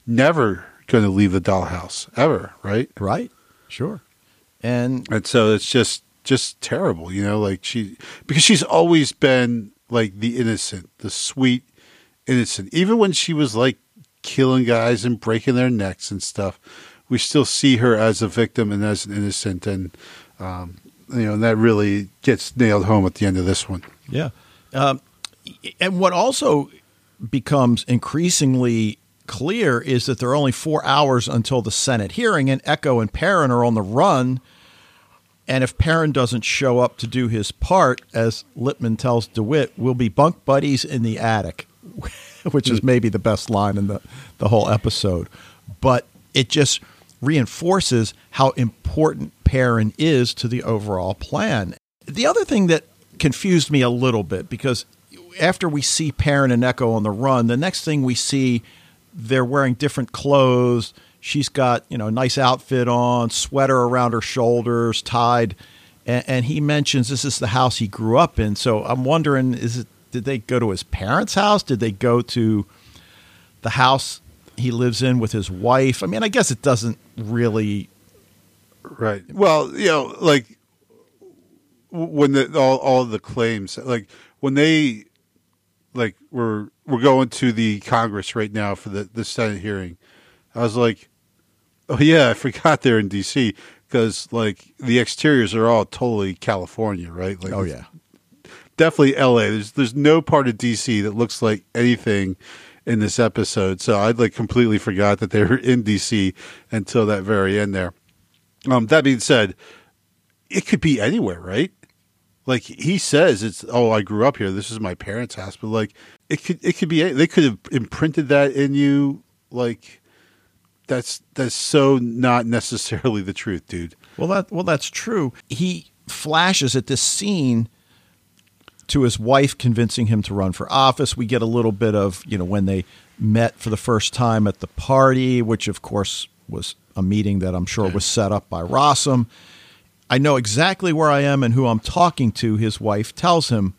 never going to leave the dollhouse ever, right? right. Sure. And and so it's just just terrible you know like she because she's always been like the innocent the sweet innocent. Even when she was like killing guys and breaking their necks and stuff we still see her as a victim and as an innocent. And um, you know and that really gets nailed home at the end of this one. Yeah. Um, and what also becomes increasingly clear is that there are only four hours until the Senate hearing, and Echo and Perrin are on the run. And if Perrin doesn't show up to do his part, as Lippman tells DeWitt, we'll be bunk buddies in the attic, [LAUGHS] which is hmm. maybe the best line in the, the whole episode. But it just reinforces how important Perrin is to the overall plan. The other thing that confused me a little bit because after we see Perrin and Echo on the run, the next thing we see, they're wearing different clothes. She's got you know a nice outfit on, sweater around her shoulders, tied, and, and he mentions this is the house he grew up in. So I'm wondering, is it did they go to his parents' house? Did they go to the house he lives in with his wife? I mean, I guess it doesn't really. Right. Well, you know, like when the all all the claims, like when they like we're we're going to the Congress right now for the the Senate hearing. I was like, oh yeah, I [LAUGHS] forgot they're in D.C. because like the exteriors are all totally California, right? Like, Oh yeah, definitely L.A. There's there's no part of D.C. that looks like anything in this episode. So I'd like completely forgot that they [LAUGHS] were in D.C. until that very end there. Um, that being said, it could be anywhere, right? Like he says, it's oh, I grew up here. This is my parents' house, but like it could it could be they could have imprinted that in you. Like that's that's so not necessarily the truth, dude. Well, that well, that's true. He flashes at this scene to his wife convincing him to run for office. We get a little bit of you know when they met for the first time at the party, which of course was a meeting that I'm sure was set up by Rossum. I know exactly where I am and who I'm talking to. His wife tells him,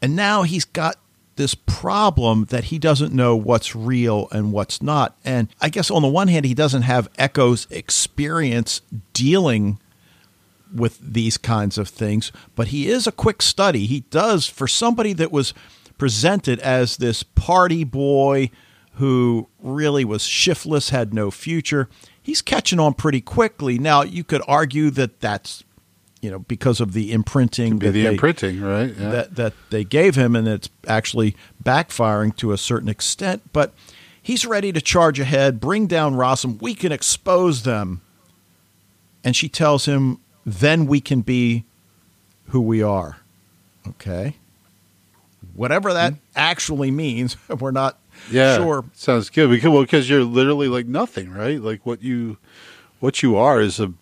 and now he's got this problem that he doesn't know what's real and what's not. And I guess on the one hand, he doesn't have Echo's experience dealing with these kinds of things, but he is a quick study. He does, for somebody that was presented as this party boy who really was shiftless, had no future, he's catching on pretty quickly. Now, you could argue that that's you know because of the imprinting that the they- imprinting, right? Yeah. that that they gave him, and it's actually backfiring to a certain extent. But he's ready to charge ahead, bring down Rossum. We can expose them. And she tells him, "Then we can be who we are." Okay. Whatever that hmm. actually means, [LAUGHS] we're not yeah, sure. sounds good. Because well, because you're literally like nothing, right? Like what you what you are is a,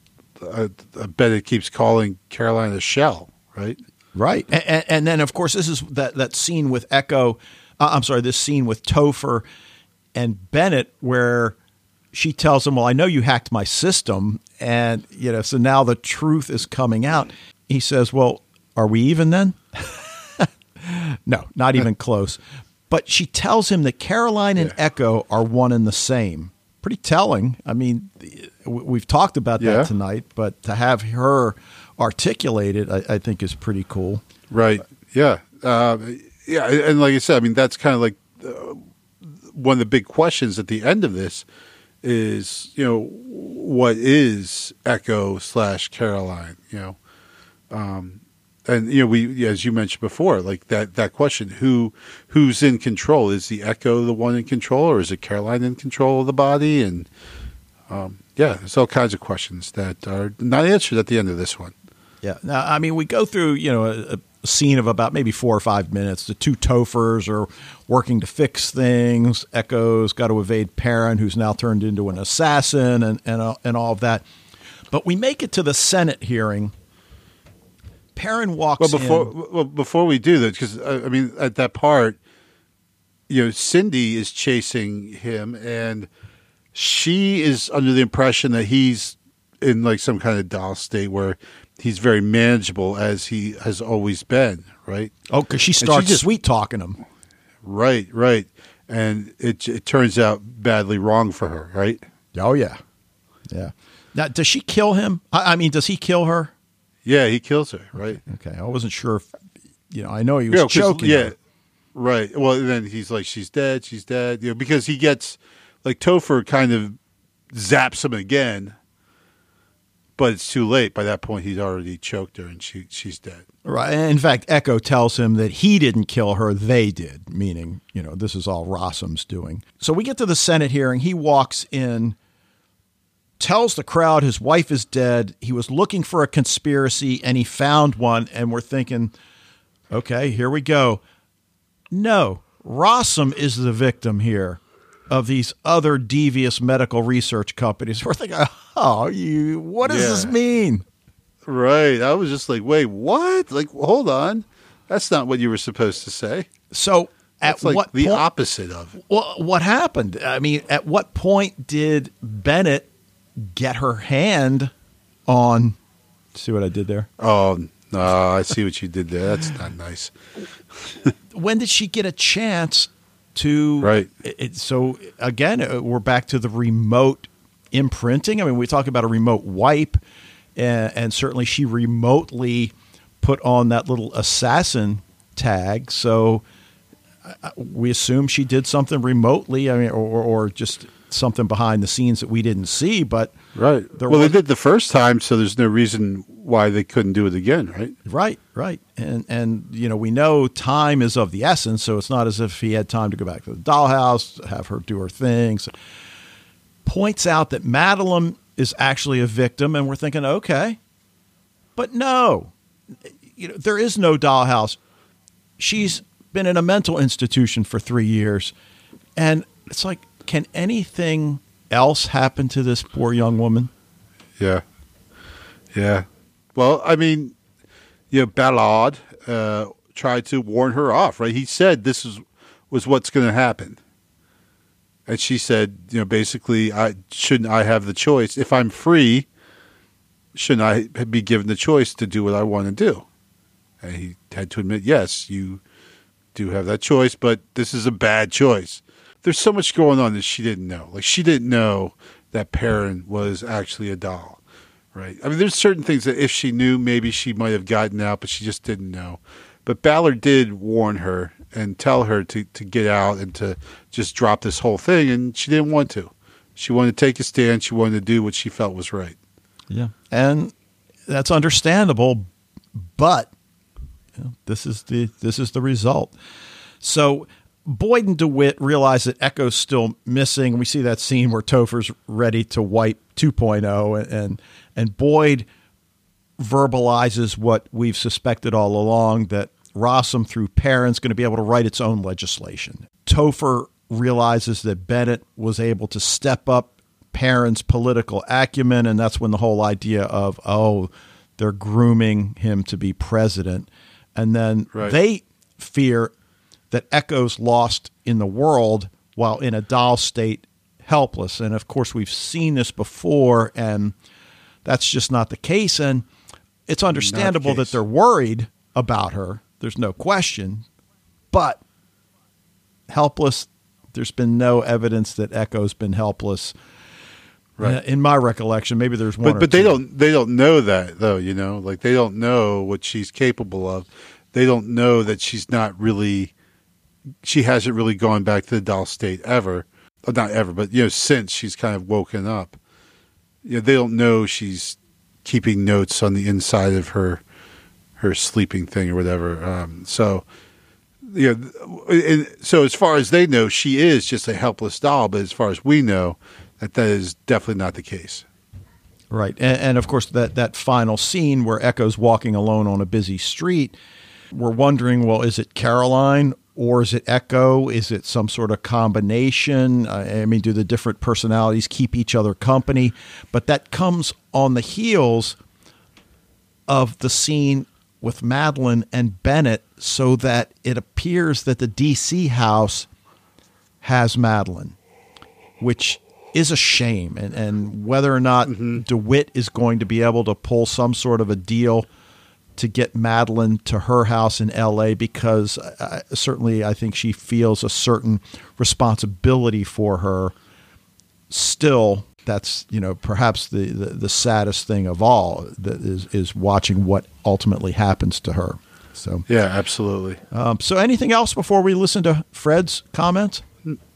Bennett keeps calling Caroline a shell, right? Right, and, and then of course this is that that scene with Echo. Uh, I'm sorry, this scene with Topher and Bennett where she tells him, "Well, I know you hacked my system," and you know, so now the truth is coming out. He says, "Well, are we even then?" [LAUGHS] no, not even [LAUGHS] close. But she tells him that Caroline and Echo are one and the same. Pretty telling. I mean, we've talked about Yeah. that tonight, but to have her articulate it, I, I think is pretty cool. Right. Yeah. Uh, yeah. And like I said, I mean, that's kind of like uh, one of the big questions at the end of this is, you know, what is Echo slash Caroline? You know, um, and you know, we as you mentioned before, like that that question: who who's in control? Is the Echo the one in control, or is it Caroline in control of the body? And um, yeah, there's all kinds of questions that are not answered at the end of this one. Yeah. Now, I mean, we go through, you know, a, a scene of about maybe four or five minutes. The two Tophers are working to fix things. Echo's got to evade Perrin, who's now turned into an assassin, and and all- and all of that. But we make it to the Senate hearing. Perrin walks Well, before in. well before we do that, because I, uh, I mean, at that part, you know, Cindy is chasing him, and she is under the impression that he's in like some kind of doll state where he's very manageable as he has always been. Right, Oh, because she she starts just- sweet talking him. right, right, and it it turns out badly wrong for her. Right. Oh yeah, yeah. Now, does she kill him? I, I mean, does he kill her? Yeah, he kills her. Right. Okay, I wasn't sure if you know. I know he was Yeah, choking. Yeah, her. right. Well, then he's like, "She's dead. She's dead." You know, because he gets like Topher kind of zaps him again, but it's too late. By that point, he's already choked her, and she she's dead. Right. In fact, Echo tells him that he didn't kill her, they did, meaning, you know, this is all Rossum's doing. So we get to the Senate hearing. He walks in. Tells the crowd his wife is dead. He was looking for a conspiracy and he found one. And we're thinking, okay, here we go. No, Rossum is the victim here of these other devious medical research companies. [LAUGHS] We're thinking, oh, you, what does Yeah. this mean? Right. I was just like, wait, what? Like, hold on. That's not what you were supposed to say. So at It's like what the point, opposite of it. well, what happened? I mean, at what point did Bennett get her hand on? See what I did there? Oh, no, I see what you did there. That's not nice. [LAUGHS] when did she get a chance to Right. it, it- so again uh, we're back to the remote imprinting i mean we talk about a remote wipe and, and certainly she remotely put on that little assassin tag so uh, we assume she did something remotely i mean or, or just something behind the scenes that we didn't see but Right. Well, was- they did the first time, so there's no reason why they couldn't do it again, right? Right, right. And and you know, we know time is of the essence, so it's not as if he had time to go back to the dollhouse, have her do her things. Points out that Madeline is actually a victim, and we're thinking, okay. But no. You know, there is no dollhouse. She's been in a mental institution for three years. And it's like, can anything else happen to this poor young woman? Yeah. Yeah. Well, I mean, you know, Ballard uh, tried to warn her off, right? He said this is was what's going to happen. And she said, you know, basically, I shouldn't I have the choice if I'm free? Shouldn't I be given the choice to do what I want to do? And he had to admit, yes, you do have that choice, but this is a bad choice. There's so much going on that she didn't know. Like she didn't know that Perrin was actually a doll, right? I mean, there's certain things that if she knew, maybe she might have gotten out, but she just didn't know. But Ballard did warn her and tell her to, to get out and to just drop this whole thing, and she didn't want to. She wanted to take a stand. She wanted to do what she felt was right. Yeah, and that's understandable, but you know, this is the this is the result. So Boyd and DeWitt realize that Echo's still missing. We see that scene where Topher's ready to wipe 2.0, and and, and Boyd verbalizes what we've suspected all along that Rossum, through Perrin's, going to be able to write its own legislation. Topher realizes that Bennett was able to step up Perrin's political acumen, and that's when the whole idea of, oh, they're grooming him to be president. And then Right. they fear that Echo's lost in the world while in a doll state, helpless. And of course, we've seen this before, and that's just not the case. And it's understandable that they're worried about her. There's no question. But helpless, there's been no evidence that Echo's been helpless. Right. Uh, In my recollection, maybe there's one. But but they don't they don't know that though, you know. Like they don't know what she's capable of. They don't know that she's not really she hasn't really gone back to the doll state ever. Uh, Not ever, but you know, since she's kind of woken up. You know, they don't know she's keeping notes on the inside of her her sleeping thing or whatever. Um, so you know, and so as far as they know, she is just a helpless doll. But as far as we know, that that is definitely not the case. Right, and, and of course that that final scene where Echo's walking alone on a busy street, we're wondering, well, is it Caroline or is it Echo? Is it some sort of combination? I I mean, do the different personalities keep each other company? But that comes on the heels of the scene with Madeline and Bennett, so that it appears that the DC house has Madeline which is a shame. And, and whether or not mm-hmm. DeWitt is going to be able to pull some sort of a deal to get Madeline to her house in L.A. because uh, certainly I think she feels a certain responsibility for her. Still, that's you know perhaps the, the, the saddest thing of all that is is watching what ultimately happens to her. So, Yeah, absolutely. um, so anything else before we listen to Fred's comments?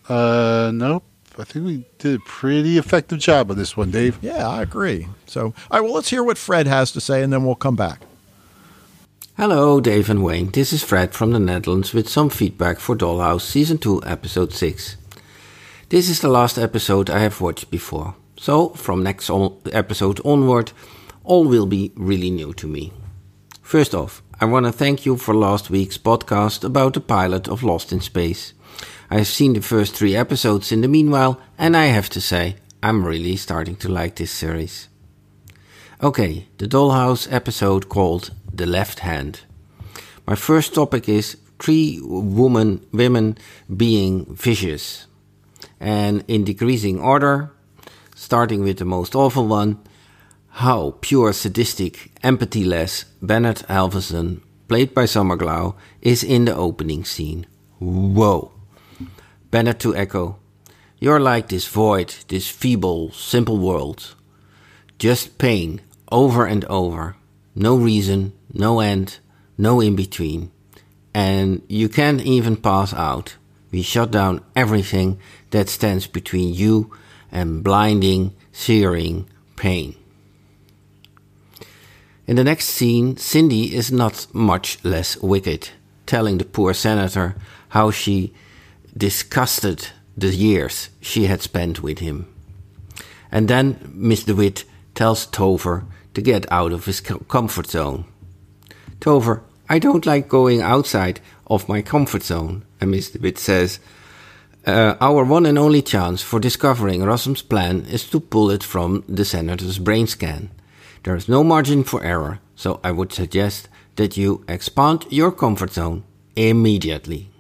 Uh, nope. I think we did a pretty effective job on this one, Dave. Yeah, I agree. So, all right, well, let's hear what Fred has to say, and then we'll come back. Hello, Dave and Wayne. This is Fred from the Netherlands with some feedback for Dollhouse Season 2, Episode 6. This is the last episode I have watched before. So, from next on- episode onward, all will be really new to me. First off, I want to thank you for last week's podcast about the pilot of Lost in Space. I have seen the first three episodes in the meanwhile, and I have to say, I'm really starting to like this series. Okay, the Dollhouse episode called The Left Hand. My first topic is three woman, women being vicious. And in decreasing order, starting with the most awful one, how pure sadistic, empathyless Bennett Halverson, played by Summer Glau, is in the opening scene. Whoa. Bennett to Echo. You're like this void, this feeble, simple world. Just pain, over and over. No reason, no end, no in between. And you can't even pass out. We shut down everything that stands between you and blinding, searing pain. In the next scene, Cindy is not much less wicked, telling the poor senator how she disgusted the years she had spent with him. And then Miss DeWitt tells Tover to get out of his comfort zone. Tover, I don't like going outside of my comfort zone. And Miss DeWitt says, uh, Our one and only chance for discovering Rossum's plan is to pull it from the senator's brain scan. There is no margin for error, so I would suggest that you expand your comfort zone immediately.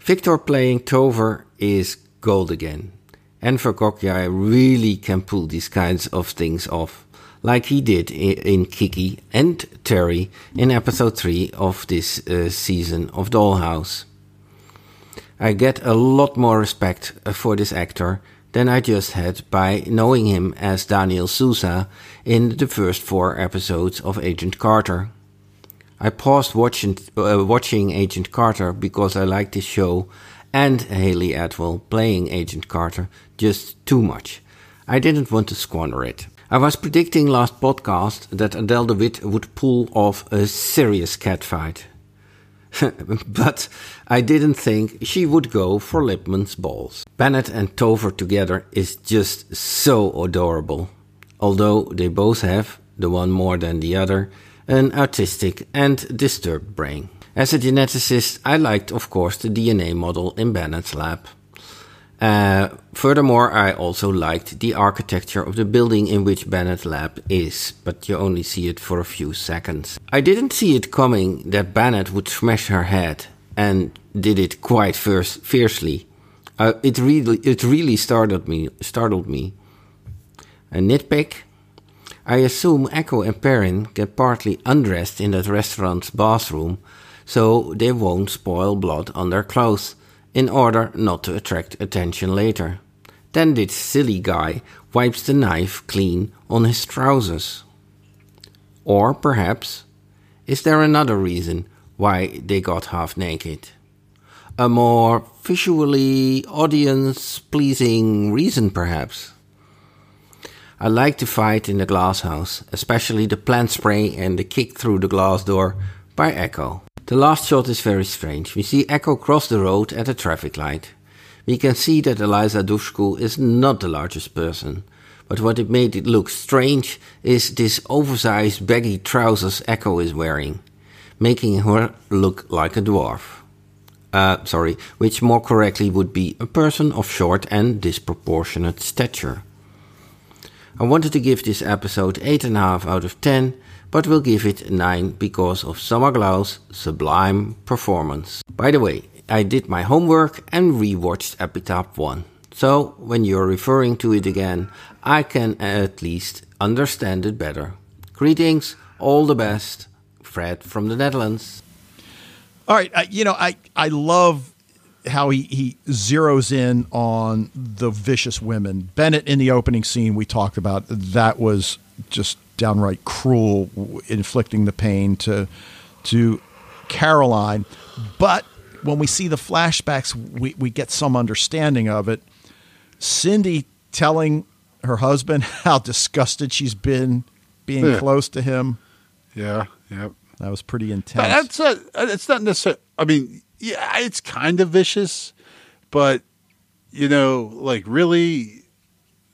Victor playing Tover is gold again. Enver Gjokaj really can pull these kinds of things off, like he did in Kiki and Terry in episode 3 of this uh, season of Dollhouse. I get a lot more respect for this actor than I just had by knowing him as Daniel Sousa in the first four episodes of Agent Carter. I paused watching, uh, watching Agent Carter because I liked this show and Hayley Atwell playing Agent Carter just too much. I didn't want to squander it. I was predicting last podcast that Adele DeWitt would pull off a serious catfight. [LAUGHS] but I didn't think she would go for Lippman's balls. Bennett and Tover together is just so adorable. Although they both have, the one more than the other, an artistic and disturbed brain. As a geneticist, I liked, of course, the DNA model in Bennett's lab. Uh, furthermore, I also liked the architecture of the building in which Bennett's lab is, but you only see it for a few seconds. I didn't see it coming that Bennett would smash her head, and did it quite fierce, fiercely. Uh, it really, it really startled me. Startled me. A nitpick. I assume Echo and Perrin get partly undressed in that restaurant's bathroom, so they won't spoil blood on their clothes in order not to attract attention later. Then this silly guy wipes the knife clean on his trousers. Or perhaps, is there another reason why they got half naked? A more visually audience pleasing reason, perhaps? I like to fight in the glass house, especially the plant spray and the kick through the glass door by Echo. The last shot is very strange. We see Echo cross the road at a traffic light. We can see that Eliza Dushku is not the largest person, but what it made it look strange is this oversized baggy trousers Echo is wearing, making her look like a dwarf. Uh, sorry, which more correctly would be a person of short and disproportionate stature. I wanted to give this episode 8.5 out of 10, but will give it a 9 because of Summer Glau's sublime performance. By the way, I did my homework and rewatched Epitaph 1. So, when you're referring to it again, I can at least understand it better. Greetings, all the best. Fred from the Netherlands. All right, you know, I I love how he, he zeroes in on the vicious women. Bennett in the opening scene we talked about that was just downright cruel, inflicting the pain to to Caroline. But when we see the flashbacks, we, we get some understanding of it. Cindy telling her husband [LAUGHS] how disgusted she's been being Yeah. close to him. Yeah, yeah. That was pretty intense. that's not, it's not necessarily. I mean, yeah, it's kind of vicious, but you know, like really,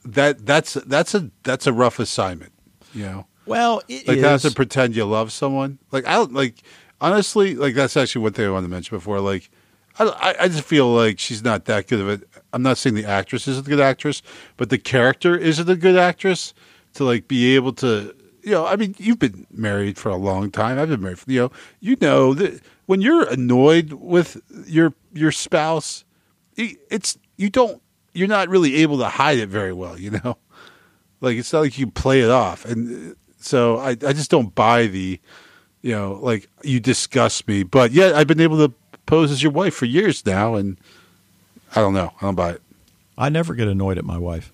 that that's that's a that's a rough assignment. You know, Well, it like is- to pretend you love someone. Like I don't like honestly, like that's actually one thing I wanted to mention before. Like I, I- just feel like she's not that good of it. I'm not saying the actress isn't a good actress, but the character isn't a good actress to like be able to. You know, I mean, you've been married for a long time. I've been married. For, you know, you know that when you're annoyed with your your spouse, it- it's you don't. You're not really able to hide it very well. You know. Like it's not like you play it off, and uh, so I I just don't buy the, you know, like you disgust me, but yet I've been able to pose as your wife for years now, and I don't know, I don't buy it. I never get annoyed at my wife.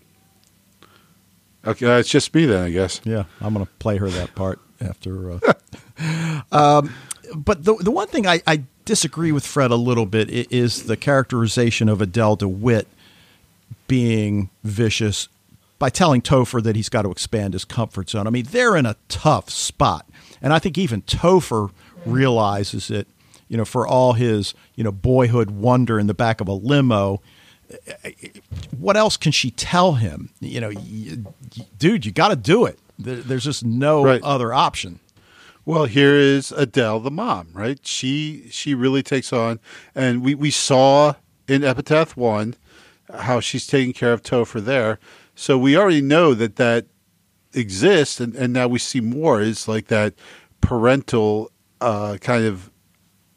Okay, uh, it's just me then, I guess. Yeah, I'm going to play her that part [LAUGHS] after. Uh, [LAUGHS] um, but the the one thing I, I disagree with Fred a little bit is the characterization of Adele DeWitt being vicious by telling Topher that he's got to expand his comfort zone. I mean, they're in a tough spot, and I think even Topher realizes it. You know, for all his you know boyhood wonder in the back of a limo, eh, eh, what else can she tell him? You know, dude, you got to do it. There, there's just no Right. other option. Well, here is Adele, the mom, right? She she really takes on, and we we saw in Epitaph One how she's taking care of Topher there. So we already know that that exists, and, and now we see more. Is like that parental uh, kind of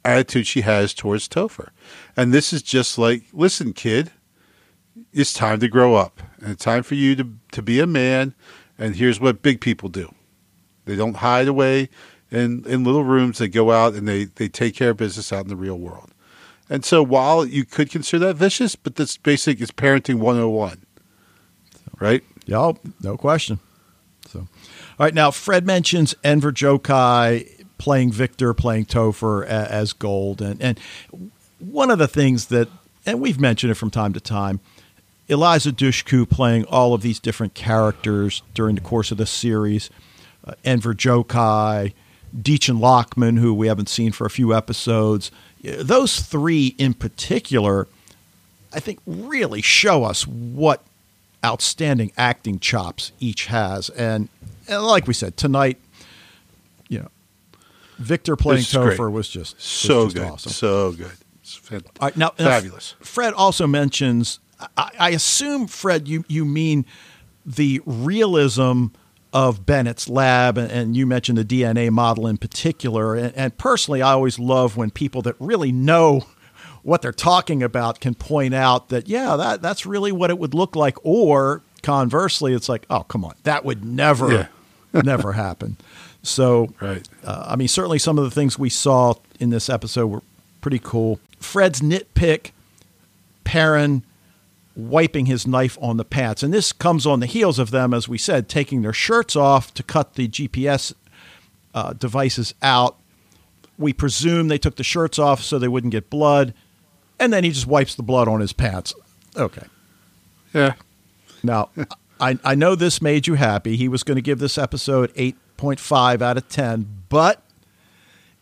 attitude she has towards Topher, and this is just like, listen, kid, it's time to grow up, and it's time for you to to be a man. And here's what big people do. They don't hide away in, in little rooms. They go out and they, they take care of business out in the real world. And so while you could consider that vicious, but that's basic is parenting 101. Right? Yup, no question. So, all right, now Fred mentions Enver Gjokaj playing Victor, playing Topher as Gold, and and one of the things that, and we've mentioned it from time to time, Eliza Dushku playing all of these different characters during the course of the series, uh, Enver Gjokaj, Dichen Lachman, who we haven't seen for a few episodes. Those three in particular, I think, really show us what outstanding acting chops each has. And, and like we said, tonight, you know, Victor playing great. Topher was just was So just good. awesome. So good. It's fan- All right, now, now, fabulous. Fred also mentions. I, I assume, Fred, you you mean the realism of Bennett's lab, and, and you mentioned the DNA model in particular. And, and personally, I always love when people that really know what they're talking about can point out that yeah, that that's really what it would look like. Or conversely, it's like, oh, come on, that would never, [LAUGHS] never happen. So Right. uh, I mean, certainly some of the things we saw in this episode were pretty cool. Fred's nitpick, Perrin wiping his knife on the pants. And this comes on the heels of them, as we said, taking their shirts off to cut the GPS uh, devices out. We presume they took the shirts off so they wouldn't get blood. And then he just wipes the blood on his pants. Okay. Yeah. Now, I, I know this made you happy. He was going to give this episode 8.5 out of 10, but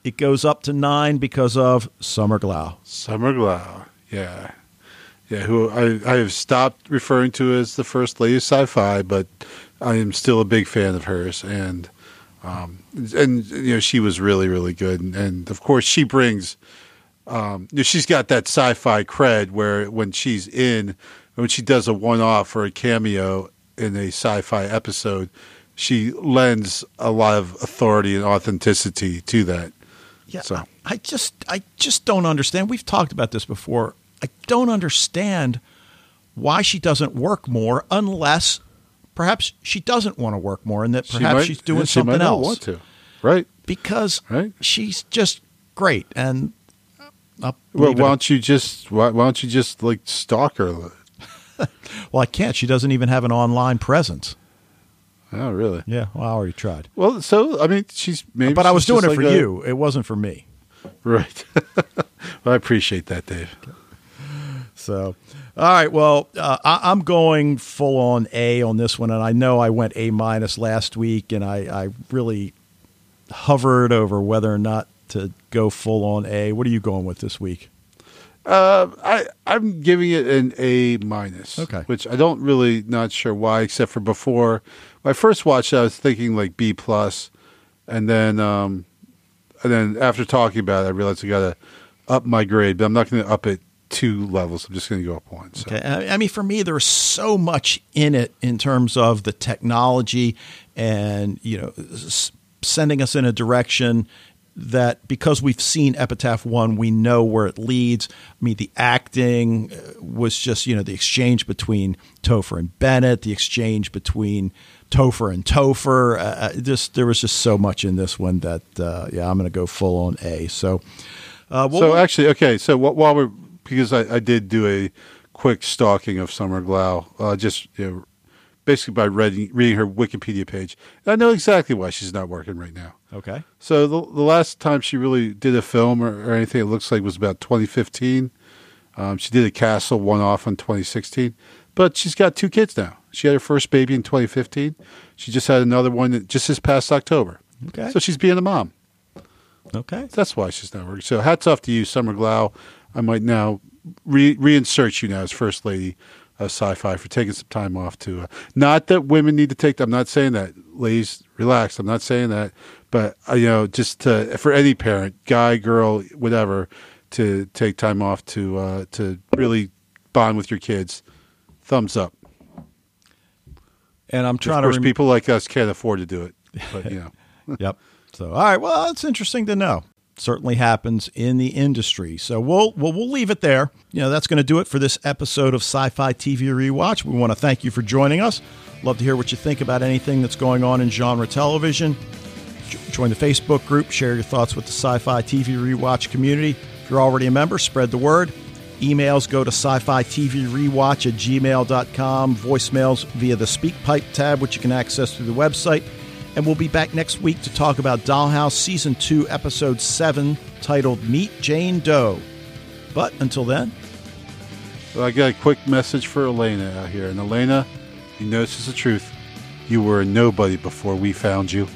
it goes up to 9 because of Summer Glau. Summer Glau. Yeah. Yeah, who I, I have stopped referring to as the first lady of sci-fi, but I am still a big fan of hers, and um, and you know she was really really good, and, and of course she brings, um, she's got that sci-fi cred where when she's in, when she does a one-off or a cameo in a sci-fi episode, she lends a lot of authority and authenticity to that. Yeah, So- I, just I just don't understand. We've talked about this before. I don't understand why she doesn't work more unless perhaps she doesn't want to work more and that She perhaps might- she's doing yeah, she something else. Want to, right? Because Right. she's just great and I'll Well, why don't you just why, why don't you just like stalk her? [LAUGHS] well, I can't. She doesn't even have an online presence. Oh, really? Yeah, well, I already tried. Well, so I mean, she's maybe. but I was doing it for a- you. It wasn't for me. right? [LAUGHS] well, I appreciate that, Dave. So, all right. Well, uh, I, I'm going full on A on this one, and I know I went A minus last week, and I, I really hovered over whether or not to go full on A. What are you going with this week? Uh, I I'm giving it an A minus. Okay. Which I don't really not sure why, except for before I first watched it, I was thinking like B plus, and then um, and then after talking about it, I realized I got to up my grade, but I'm not going to up it two levels. I'm just going to go up one. So. Okay. I I mean, for me, there's so much in it in terms of the technology and, you know, s- sending us in a direction that because we've seen Epitaph 1, we know where it leads. I mean, the acting uh, was just, you know, the exchange between Topher and Bennett, the exchange between Topher and Topher. Uh, uh, just there was just so much in this one that, uh, yeah, I'm going to go full on A. So, uh, so actually, okay. So wh- while we're because I, I did do a quick stalking of Summer Glau, uh, just you know, basically by reading reading her Wikipedia page, I know exactly why she's not working right now. okay. So the the last time she really did a film or, or anything, it looks like was about 2015. Um, she did a Castle one off in 2016, but she's got two kids now. She had her first baby in 2015. She just had another one just this past October. Okay. So she's being a mom. Okay. That's why she's not working. So hats off to you, Summer Glau. I might now re- reinsert you now as first lady of sci-fi for taking some time off to. Uh, not that women need to take. I'm not saying that. Ladies, relax. I'm not saying that. But uh, you know, just to, for any parent, guy, girl, whatever, to take time off to uh, to really bond with your kids. Thumbs up. And I'm Of trying course, to rem- people like us can't afford to do it. But you know. [LAUGHS] yep. So, all right. Well, that's interesting to know. Certainly happens in the industry. So we'll we'll, we'll leave it there. You know, that's going to do it for this episode of Sci-Fi TV Rewatch. We want to thank you for joining us. Love to hear what you think about anything that's going on in genre television. Join the Facebook group. Share your thoughts with the Sci-Fi TV Rewatch community. If you're already a member, spread the word. Emails go to sci-fi TV rewatch at gmail.com. Voicemails via the Speak Pipe tab, which you can access through the website. And we'll be back next week to talk about Dollhouse Season 2, Episode 7, titled Meet Jane Doe. But until then, I got a quick message for Elena out here. And Elena, you know this is the truth. You were a nobody before we found you.